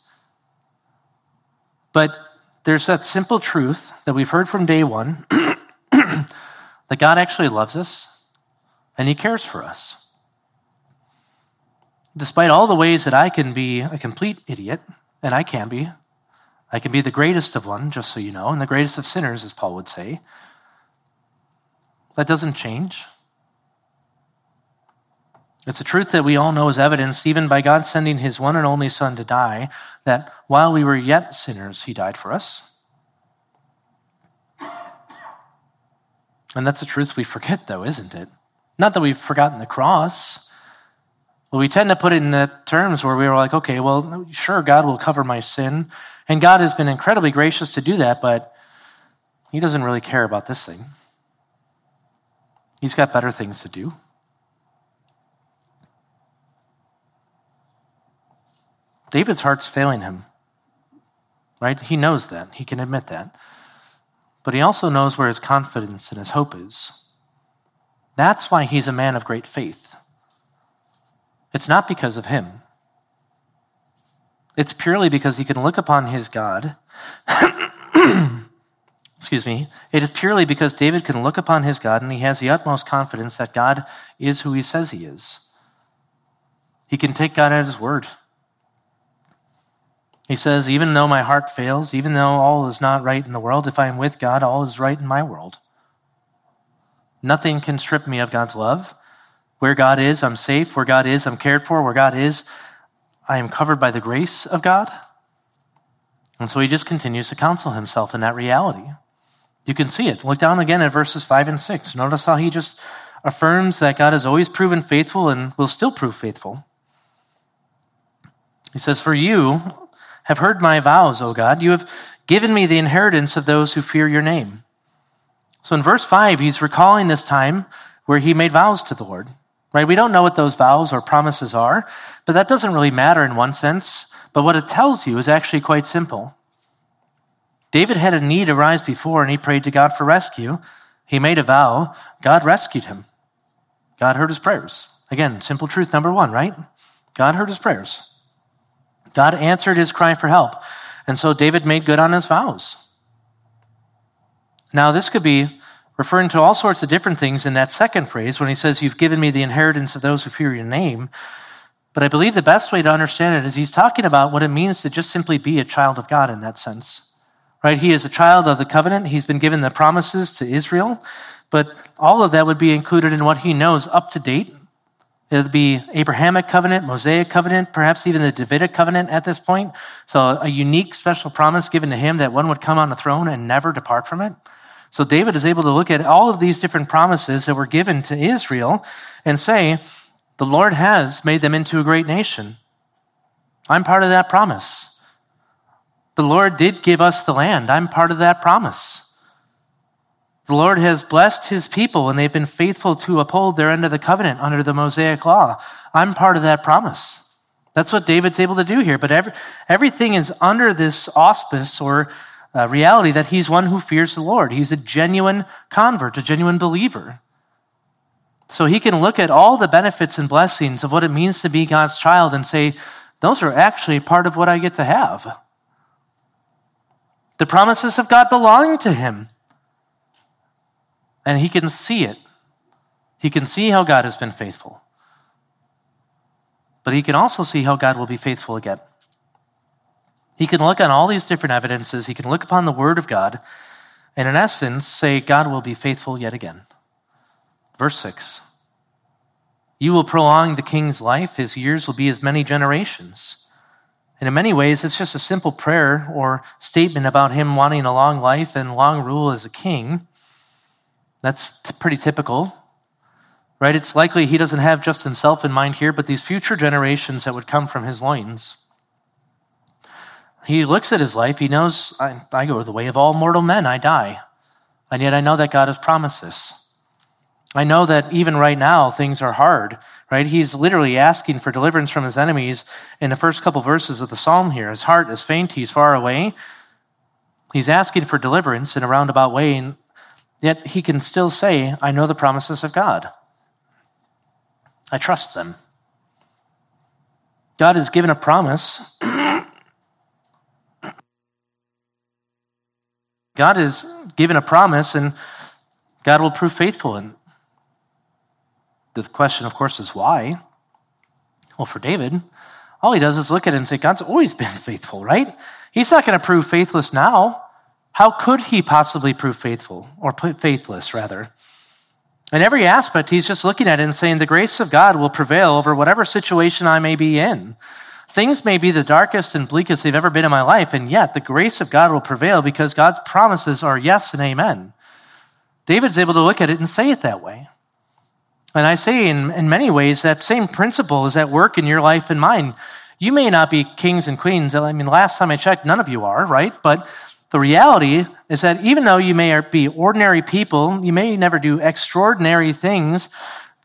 But there's that simple truth that we've heard from day one that God actually loves us and he cares for us. Despite all the ways that I can be a complete idiot, and I can be, I can be the greatest of one, just so you know, and the greatest of sinners, as Paul would say. That doesn't change. It's a truth that we all know is evidenced even by God sending his one and only Son to die, that while we were yet sinners, he died for us. And that's a truth we forget, though, isn't it? Not that we've forgotten the cross. But we tend to put it in the terms where we were like, okay, well, sure, God will cover my sin. And God has been incredibly gracious to do that, but He doesn't really care about this thing. He's got better things to do. David's heart's failing him, right? He knows that. He can admit that. But he also knows where his confidence and his hope is. That's why he's a man of great faith. It's not because of him. It's purely because he can look upon his God. Excuse me. It is purely because David can look upon his God and he has the utmost confidence that God is who he says he is. He can take God at his word. He says, Even though my heart fails, even though all is not right in the world, if I am with God, all is right in my world. Nothing can strip me of God's love. Where God is, I'm safe. Where God is, I'm cared for. Where God is, I am covered by the grace of God. And so he just continues to counsel himself in that reality. You can see it. Look down again at verses 5 and 6. Notice how he just affirms that God has always proven faithful and will still prove faithful. He says, For you have heard my vows, O God. You have given me the inheritance of those who fear your name. So in verse 5, he's recalling this time where he made vows to the Lord. Right? We don't know what those vows or promises are, but that doesn't really matter in one sense. But what it tells you is actually quite simple. David had a need arise before and he prayed to God for rescue. He made a vow. God rescued him. God heard his prayers. Again, simple truth number one, right? God heard his prayers. God answered his cry for help. And so David made good on his vows. Now, this could be referring to all sorts of different things in that second phrase when he says, You've given me the inheritance of those who fear your name. But I believe the best way to understand it is he's talking about what it means to just simply be a child of God in that sense. Right? He is a child of the covenant. He's been given the promises to Israel, but all of that would be included in what he knows up to date it would be Abrahamic covenant, Mosaic covenant, perhaps even the Davidic covenant at this point. So a unique special promise given to him that one would come on the throne and never depart from it. So David is able to look at all of these different promises that were given to Israel and say, the Lord has made them into a great nation. I'm part of that promise. The Lord did give us the land. I'm part of that promise. The Lord has blessed his people and they've been faithful to uphold their end of the covenant under the Mosaic law. I'm part of that promise. That's what David's able to do here. But every, everything is under this auspice or uh, reality that he's one who fears the Lord. He's a genuine convert, a genuine believer. So he can look at all the benefits and blessings of what it means to be God's child and say, those are actually part of what I get to have. The promises of God belong to him and he can see it. He can see how God has been faithful. But he can also see how God will be faithful again. He can look on all these different evidences. He can look upon the Word of God and, in essence, say, God will be faithful yet again. Verse 6 You will prolong the king's life, his years will be as many generations. And in many ways, it's just a simple prayer or statement about him wanting a long life and long rule as a king. That's t- pretty typical, right? It's likely he doesn't have just himself in mind here, but these future generations that would come from his loins. He looks at his life, he knows, I, I go the way of all mortal men, I die. And yet I know that God has promised this. I know that even right now things are hard, right? He's literally asking for deliverance from his enemies in the first couple verses of the psalm here. His heart is faint, he's far away. He's asking for deliverance in a roundabout way, and Yet he can still say, I know the promises of God. I trust them. God has given a promise. God has given a promise, and God will prove faithful. And the question, of course, is why? Well, for David, all he does is look at it and say, God's always been faithful, right? He's not going to prove faithless now. How could he possibly prove faithful or faithless, rather? In every aspect, he's just looking at it and saying, The grace of God will prevail over whatever situation I may be in. Things may be the darkest and bleakest they've ever been in my life, and yet the grace of God will prevail because God's promises are yes and amen. David's able to look at it and say it that way. And I say in, in many ways that same principle is at work in your life and mine. You may not be kings and queens. I mean, last time I checked, none of you are, right? But the reality is that even though you may be ordinary people, you may never do extraordinary things,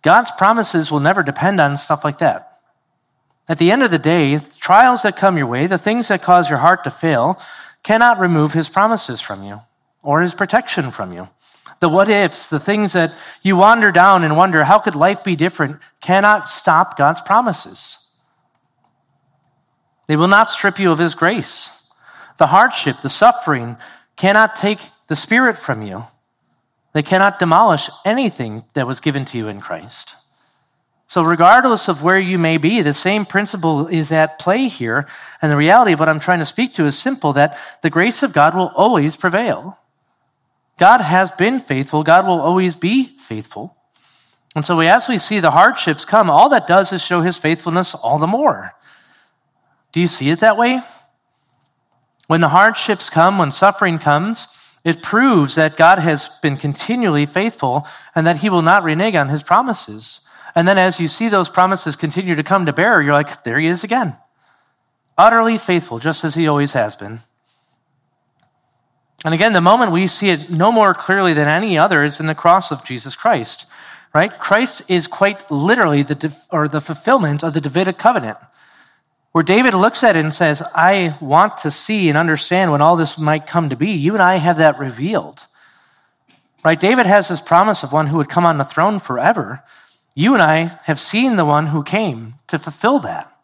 God's promises will never depend on stuff like that. At the end of the day, the trials that come your way, the things that cause your heart to fail, cannot remove his promises from you or his protection from you. The what ifs, the things that you wander down and wonder, how could life be different, cannot stop God's promises. They will not strip you of his grace. The hardship, the suffering cannot take the Spirit from you. They cannot demolish anything that was given to you in Christ. So, regardless of where you may be, the same principle is at play here. And the reality of what I'm trying to speak to is simple that the grace of God will always prevail. God has been faithful, God will always be faithful. And so, as we see the hardships come, all that does is show his faithfulness all the more. Do you see it that way? When the hardships come, when suffering comes, it proves that God has been continually faithful and that he will not renege on his promises. And then as you see those promises continue to come to bear, you're like, there he is again. Utterly faithful, just as he always has been. And again, the moment we see it no more clearly than any other is in the cross of Jesus Christ, right? Christ is quite literally the, or the fulfillment of the Davidic covenant where David looks at it and says, I want to see and understand when all this might come to be. You and I have that revealed. Right? David has this promise of one who would come on the throne forever. You and I have seen the one who came to fulfill that.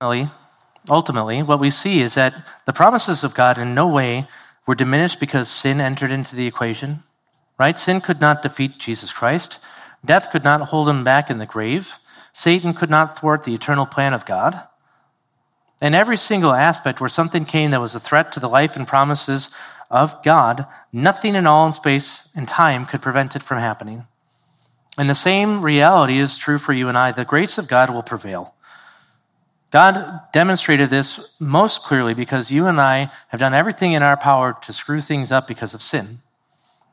Ultimately, what we see is that the promises of God in no way were diminished because sin entered into the equation. Right? Sin could not defeat Jesus Christ. Death could not hold him back in the grave. Satan could not thwart the eternal plan of God. In every single aspect where something came that was a threat to the life and promises of God, nothing in all in space and time could prevent it from happening. And the same reality is true for you and I. The grace of God will prevail. God demonstrated this most clearly because you and I have done everything in our power to screw things up because of sin.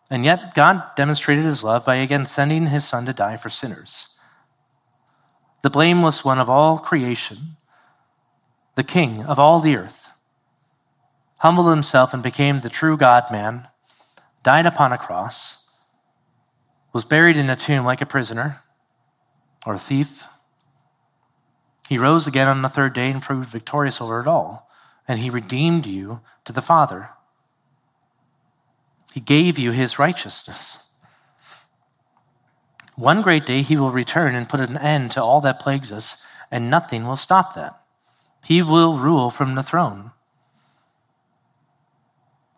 And yet, God demonstrated his love by again sending his son to die for sinners. The blameless one of all creation, the king of all the earth, humbled himself and became the true God man, died upon a cross, was buried in a tomb like a prisoner or a thief. He rose again on the third day and proved victorious over it all, and he redeemed you to the Father. He gave you his righteousness. One great day he will return and put an end to all that plagues us, and nothing will stop that. He will rule from the throne.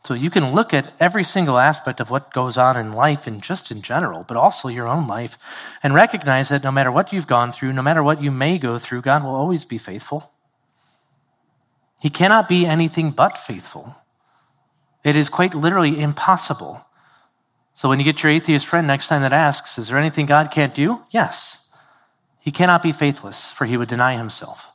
So you can look at every single aspect of what goes on in life and just in general, but also your own life, and recognize that no matter what you've gone through, no matter what you may go through, God will always be faithful. He cannot be anything but faithful. It is quite literally impossible. So when you get your atheist friend next time that asks, Is there anything God can't do? Yes. He cannot be faithless, for he would deny himself.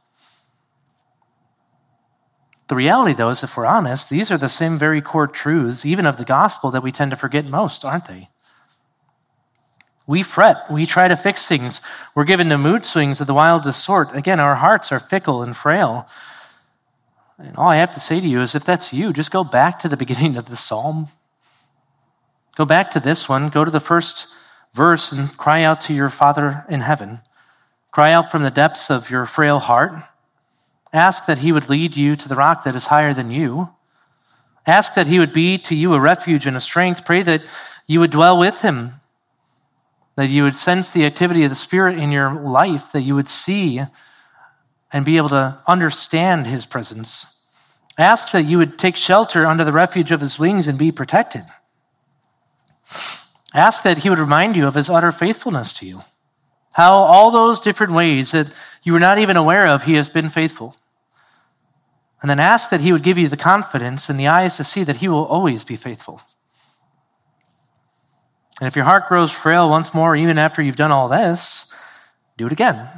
The reality, though, is if we're honest, these are the same very core truths, even of the gospel, that we tend to forget most, aren't they? We fret. We try to fix things. We're given to mood swings of the wildest sort. Again, our hearts are fickle and frail. And all I have to say to you is if that's you, just go back to the beginning of the psalm. Go back to this one. Go to the first verse and cry out to your Father in heaven. Cry out from the depths of your frail heart. Ask that He would lead you to the rock that is higher than you. Ask that He would be to you a refuge and a strength. Pray that you would dwell with Him, that you would sense the activity of the Spirit in your life, that you would see and be able to understand His presence. Ask that you would take shelter under the refuge of his wings and be protected. Ask that he would remind you of his utter faithfulness to you. How all those different ways that you were not even aware of, He has been faithful. And then ask that He would give you the confidence and the eyes to see that He will always be faithful. And if your heart grows frail once more, even after you've done all this, do it again.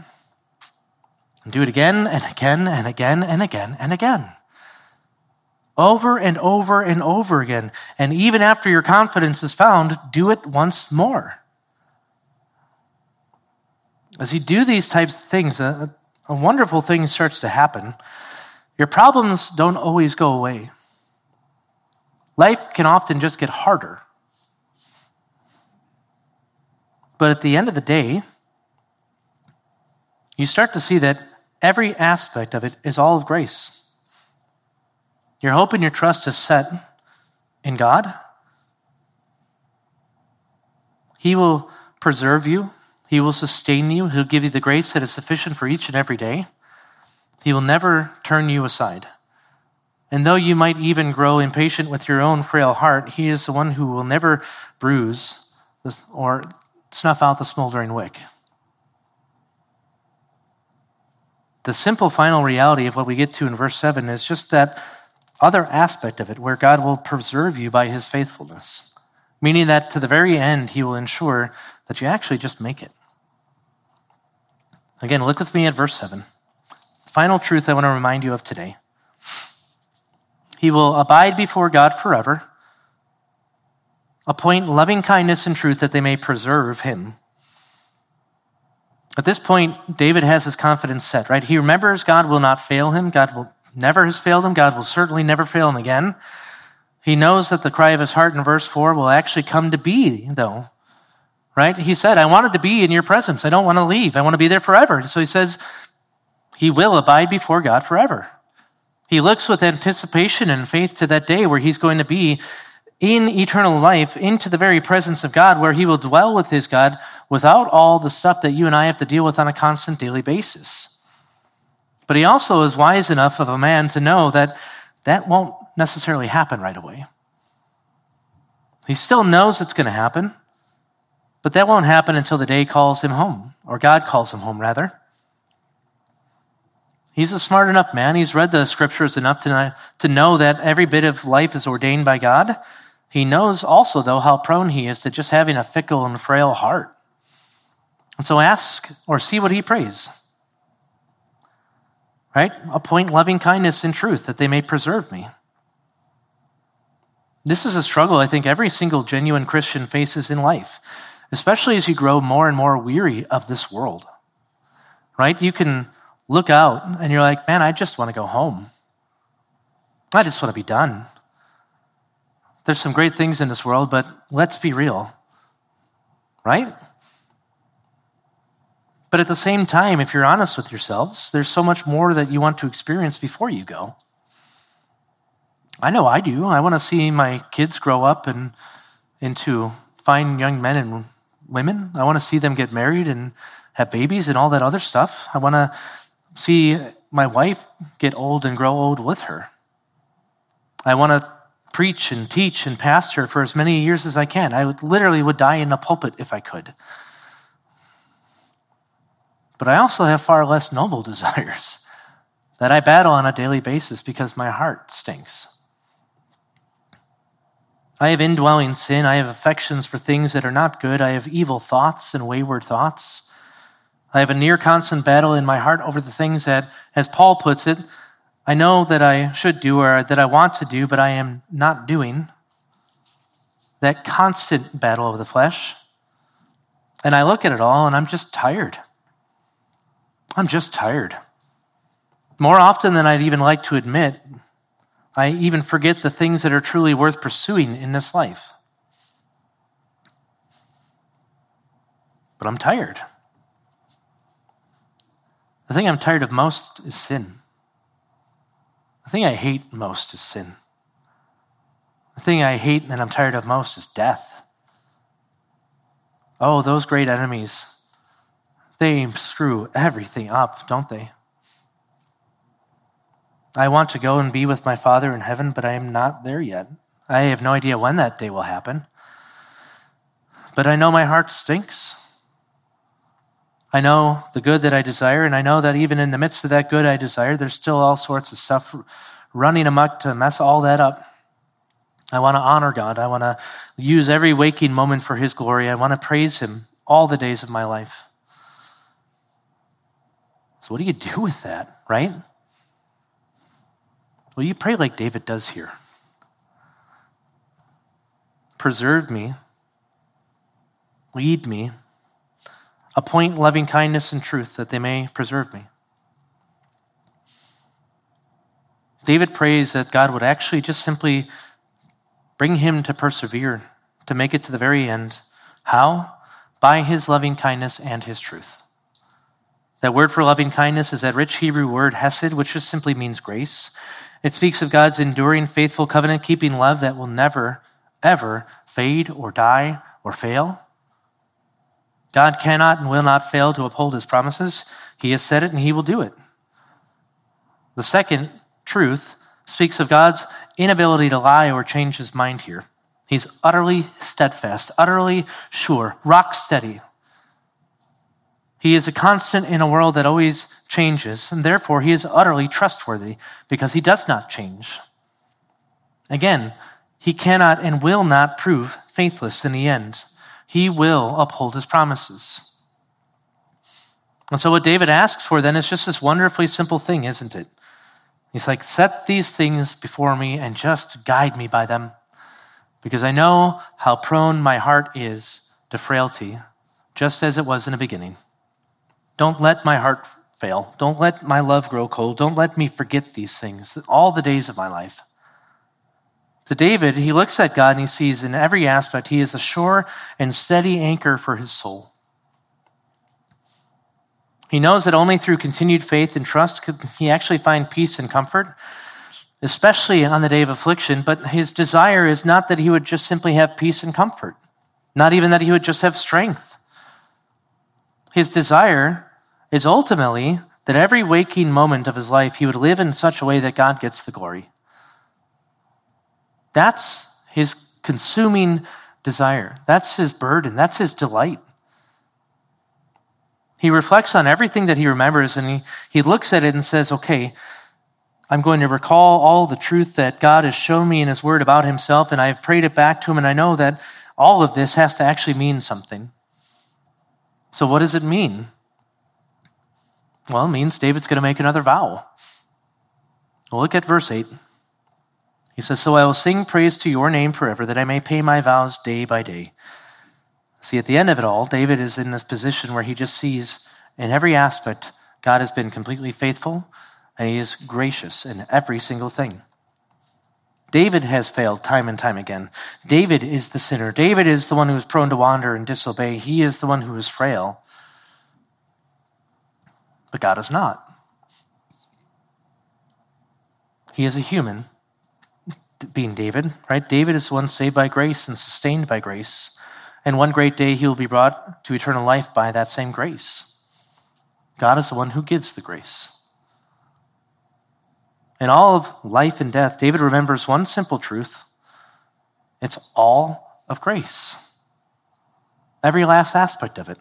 And do it again and again and again and again and again. Over and over and over again. And even after your confidence is found, do it once more. As you do these types of things, a, a wonderful thing starts to happen. Your problems don't always go away. Life can often just get harder. But at the end of the day, you start to see that every aspect of it is all of grace. Your hope and your trust is set in God. He will preserve you, He will sustain you, He'll give you the grace that is sufficient for each and every day. He will never turn you aside. And though you might even grow impatient with your own frail heart, He is the one who will never bruise or snuff out the smoldering wick. The simple final reality of what we get to in verse 7 is just that other aspect of it where God will preserve you by his faithfulness, meaning that to the very end, he will ensure that you actually just make it. Again, look with me at verse 7. Final truth I want to remind you of today. He will abide before God forever appoint loving kindness and truth that they may preserve him. At this point, David has his confidence set, right? He remembers God will not fail him. God will never has failed him. God will certainly never fail him again. He knows that the cry of his heart in verse 4 will actually come to be, though. Right? He said, I wanted to be in your presence. I don't want to leave. I want to be there forever. so he says, He will abide before God forever. He looks with anticipation and faith to that day where he's going to be in eternal life into the very presence of God where he will dwell with his God without all the stuff that you and I have to deal with on a constant daily basis. But he also is wise enough of a man to know that that won't necessarily happen right away. He still knows it's going to happen, but that won't happen until the day calls him home, or God calls him home, rather. He's a smart enough man. He's read the scriptures enough to, to know that every bit of life is ordained by God he knows also, though, how prone he is to just having a fickle and frail heart. And so ask or see what he prays. Right? Appoint loving kindness and truth that they may preserve me. This is a struggle I think every single genuine Christian faces in life, especially as you grow more and more weary of this world. Right? You can look out and you're like, man, I just want to go home. I just want to be done. There's some great things in this world, but let's be real, right? But at the same time, if you're honest with yourselves, there's so much more that you want to experience before you go. I know I do. I want to see my kids grow up and into fine young men and women. I want to see them get married and have babies and all that other stuff. I want to see my wife get old and grow old with her. I want to preach and teach and pastor for as many years as I can. I would, literally would die in a pulpit if I could. But I also have far less noble desires that I battle on a daily basis because my heart stinks. I have indwelling sin. I have affections for things that are not good. I have evil thoughts and wayward thoughts. I have a near constant battle in my heart over the things that, as Paul puts it, I know that I should do or that I want to do, but I am not doing. That constant battle of the flesh. And I look at it all and I'm just tired. I'm just tired. More often than I'd even like to admit, I even forget the things that are truly worth pursuing in this life. But I'm tired. The thing I'm tired of most is sin. The thing I hate most is sin. The thing I hate and I'm tired of most is death. Oh, those great enemies, they screw everything up, don't they? I want to go and be with my Father in heaven, but I am not there yet. I have no idea when that day will happen. But I know my heart stinks. I know the good that I desire, and I know that even in the midst of that good I desire, there's still all sorts of stuff running amok to mess all that up. I want to honor God. I want to use every waking moment for His glory. I want to praise Him all the days of my life. So, what do you do with that, right? Well, you pray like David does here Preserve me, lead me, appoint loving kindness and truth that they may preserve me. David prays that God would actually just simply bring him to persevere, to make it to the very end. How? By his loving kindness and his truth. That word for loving kindness is that rich Hebrew word hesed, which just simply means grace. It speaks of God's enduring, faithful, covenant keeping love that will never, ever fade or die or fail. God cannot and will not fail to uphold his promises. He has said it and he will do it. The second truth speaks of God's inability to lie or change his mind here. He's utterly steadfast, utterly sure, rock steady. He is a constant in a world that always changes, and therefore he is utterly trustworthy because he does not change. Again, he cannot and will not prove faithless in the end. He will uphold his promises. And so, what David asks for then is just this wonderfully simple thing, isn't it? He's like, set these things before me and just guide me by them, because I know how prone my heart is to frailty, just as it was in the beginning. Don't let my heart fail. Don't let my love grow cold. Don't let me forget these things all the days of my life. To David, he looks at God and he sees in every aspect he is a sure and steady anchor for his soul. He knows that only through continued faith and trust could he actually find peace and comfort, especially on the day of affliction. But his desire is not that he would just simply have peace and comfort, not even that he would just have strength. His desire is ultimately that every waking moment of his life he would live in such a way that God gets the glory. That's his consuming desire. That's his burden. That's his delight. He reflects on everything that he remembers and he, he looks at it and says, okay, I'm going to recall all the truth that God has shown me in his word about himself, and I've prayed it back to him, and I know that all of this has to actually mean something. So, what does it mean? Well, it means David's going to make another vow. Look at verse 8. He says, So I will sing praise to your name forever, that I may pay my vows day by day. See, at the end of it all, David is in this position where he just sees in every aspect God has been completely faithful and he is gracious in every single thing. David has failed time and time again. David is the sinner. David is the one who is prone to wander and disobey. He is the one who is frail. But God is not. He is a human, being David, right? David is the one saved by grace and sustained by grace. And one great day he will be brought to eternal life by that same grace. God is the one who gives the grace. In all of life and death, David remembers one simple truth it's all of grace, every last aspect of it.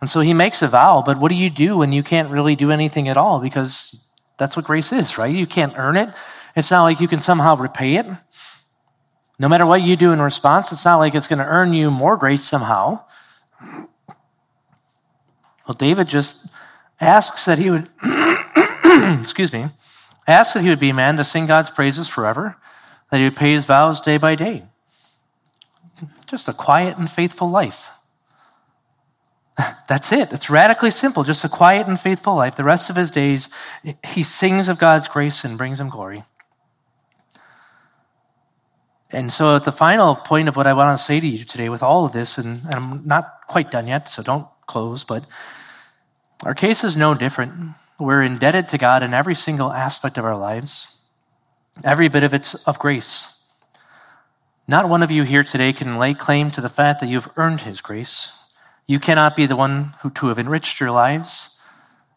And so he makes a vow, but what do you do when you can't really do anything at all? Because that's what grace is, right? You can't earn it. It's not like you can somehow repay it. No matter what you do in response, it's not like it's going to earn you more grace somehow. Well, David just asks that he would, excuse me, asks that he would be a man to sing God's praises forever, that he would pay his vows day by day. Just a quiet and faithful life. That's it. It's radically simple. Just a quiet and faithful life. The rest of his days, he sings of God's grace and brings him glory. And so, at the final point of what I want to say to you today, with all of this, and, and I'm not quite done yet, so don't close, but our case is no different. We're indebted to God in every single aspect of our lives, every bit of it's of grace. Not one of you here today can lay claim to the fact that you've earned His grace. You cannot be the one who to have enriched your lives.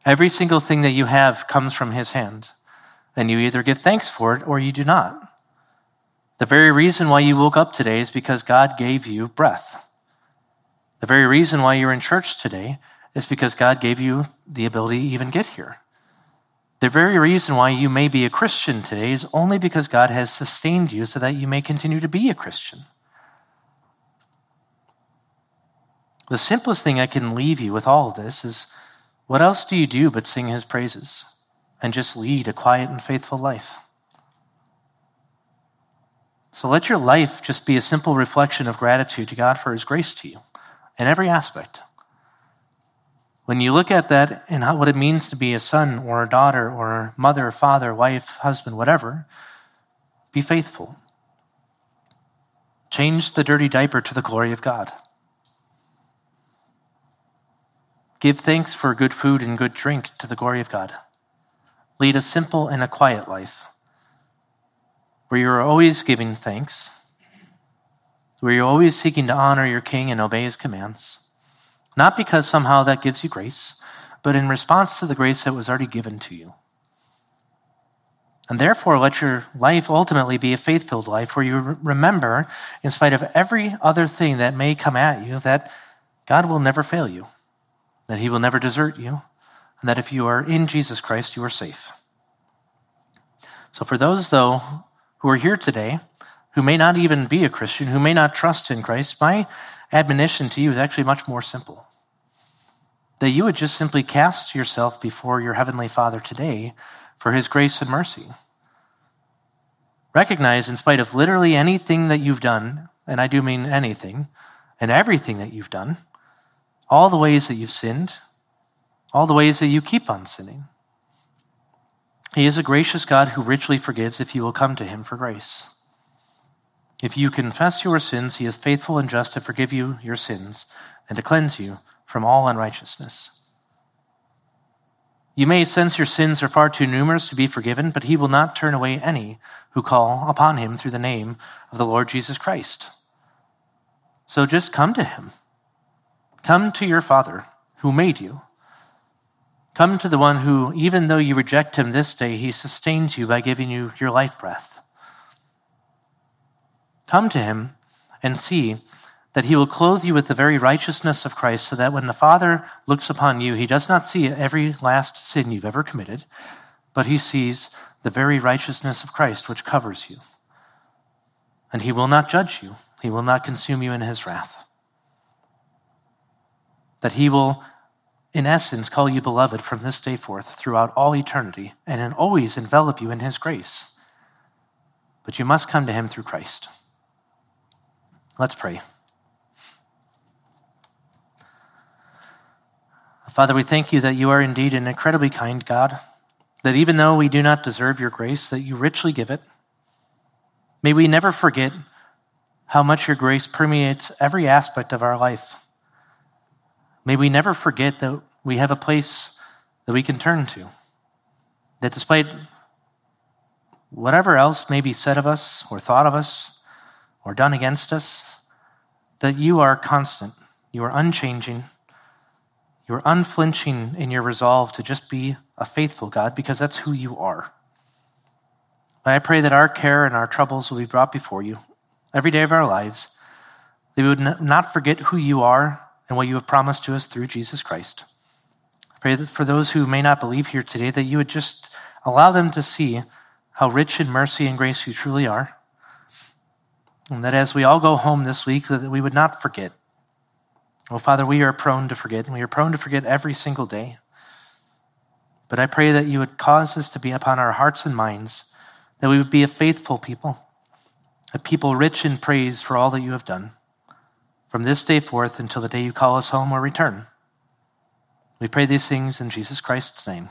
Every single thing that you have comes from His hand, and you either give thanks for it or you do not. The very reason why you woke up today is because God gave you breath. The very reason why you're in church today is because God gave you the ability to even get here. The very reason why you may be a Christian today is only because God has sustained you so that you may continue to be a Christian. The simplest thing I can leave you with all of this is what else do you do but sing his praises and just lead a quiet and faithful life? So let your life just be a simple reflection of gratitude to God for his grace to you in every aspect. When you look at that and how, what it means to be a son or a daughter or mother, father, wife, husband, whatever, be faithful. Change the dirty diaper to the glory of God. Give thanks for good food and good drink to the glory of God. Lead a simple and a quiet life where you're always giving thanks, where you're always seeking to honor your king and obey his commands not because somehow that gives you grace, but in response to the grace that was already given to you. And therefore, let your life ultimately be a faith filled life where you remember, in spite of every other thing that may come at you, that God will never fail you, that He will never desert you, and that if you are in Jesus Christ, you are safe. So, for those, though, who are here today, who may not even be a Christian, who may not trust in Christ, my admonition to you is actually much more simple. That you would just simply cast yourself before your Heavenly Father today for His grace and mercy. Recognize, in spite of literally anything that you've done, and I do mean anything, and everything that you've done, all the ways that you've sinned, all the ways that you keep on sinning. He is a gracious God who richly forgives if you will come to Him for grace. If you confess your sins, he is faithful and just to forgive you your sins and to cleanse you from all unrighteousness. You may sense your sins are far too numerous to be forgiven, but he will not turn away any who call upon him through the name of the Lord Jesus Christ. So just come to him. Come to your Father who made you. Come to the one who, even though you reject him this day, he sustains you by giving you your life breath. Come to him and see that he will clothe you with the very righteousness of Christ, so that when the Father looks upon you, he does not see every last sin you've ever committed, but he sees the very righteousness of Christ, which covers you. And he will not judge you, he will not consume you in his wrath. That he will, in essence, call you beloved from this day forth throughout all eternity and always envelop you in his grace. But you must come to him through Christ. Let's pray. Father, we thank you that you are indeed an incredibly kind God, that even though we do not deserve your grace, that you richly give it. May we never forget how much your grace permeates every aspect of our life. May we never forget that we have a place that we can turn to, that despite whatever else may be said of us or thought of us, or done against us, that you are constant, you are unchanging, you are unflinching in your resolve to just be a faithful God because that's who you are. I pray that our care and our troubles will be brought before you every day of our lives, that we would not forget who you are and what you have promised to us through Jesus Christ. I pray that for those who may not believe here today, that you would just allow them to see how rich in mercy and grace you truly are and that as we all go home this week, that we would not forget. Oh, Father, we are prone to forget, and we are prone to forget every single day. But I pray that you would cause us to be upon our hearts and minds, that we would be a faithful people, a people rich in praise for all that you have done, from this day forth until the day you call us home or return. We pray these things in Jesus Christ's name.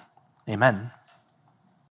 Amen.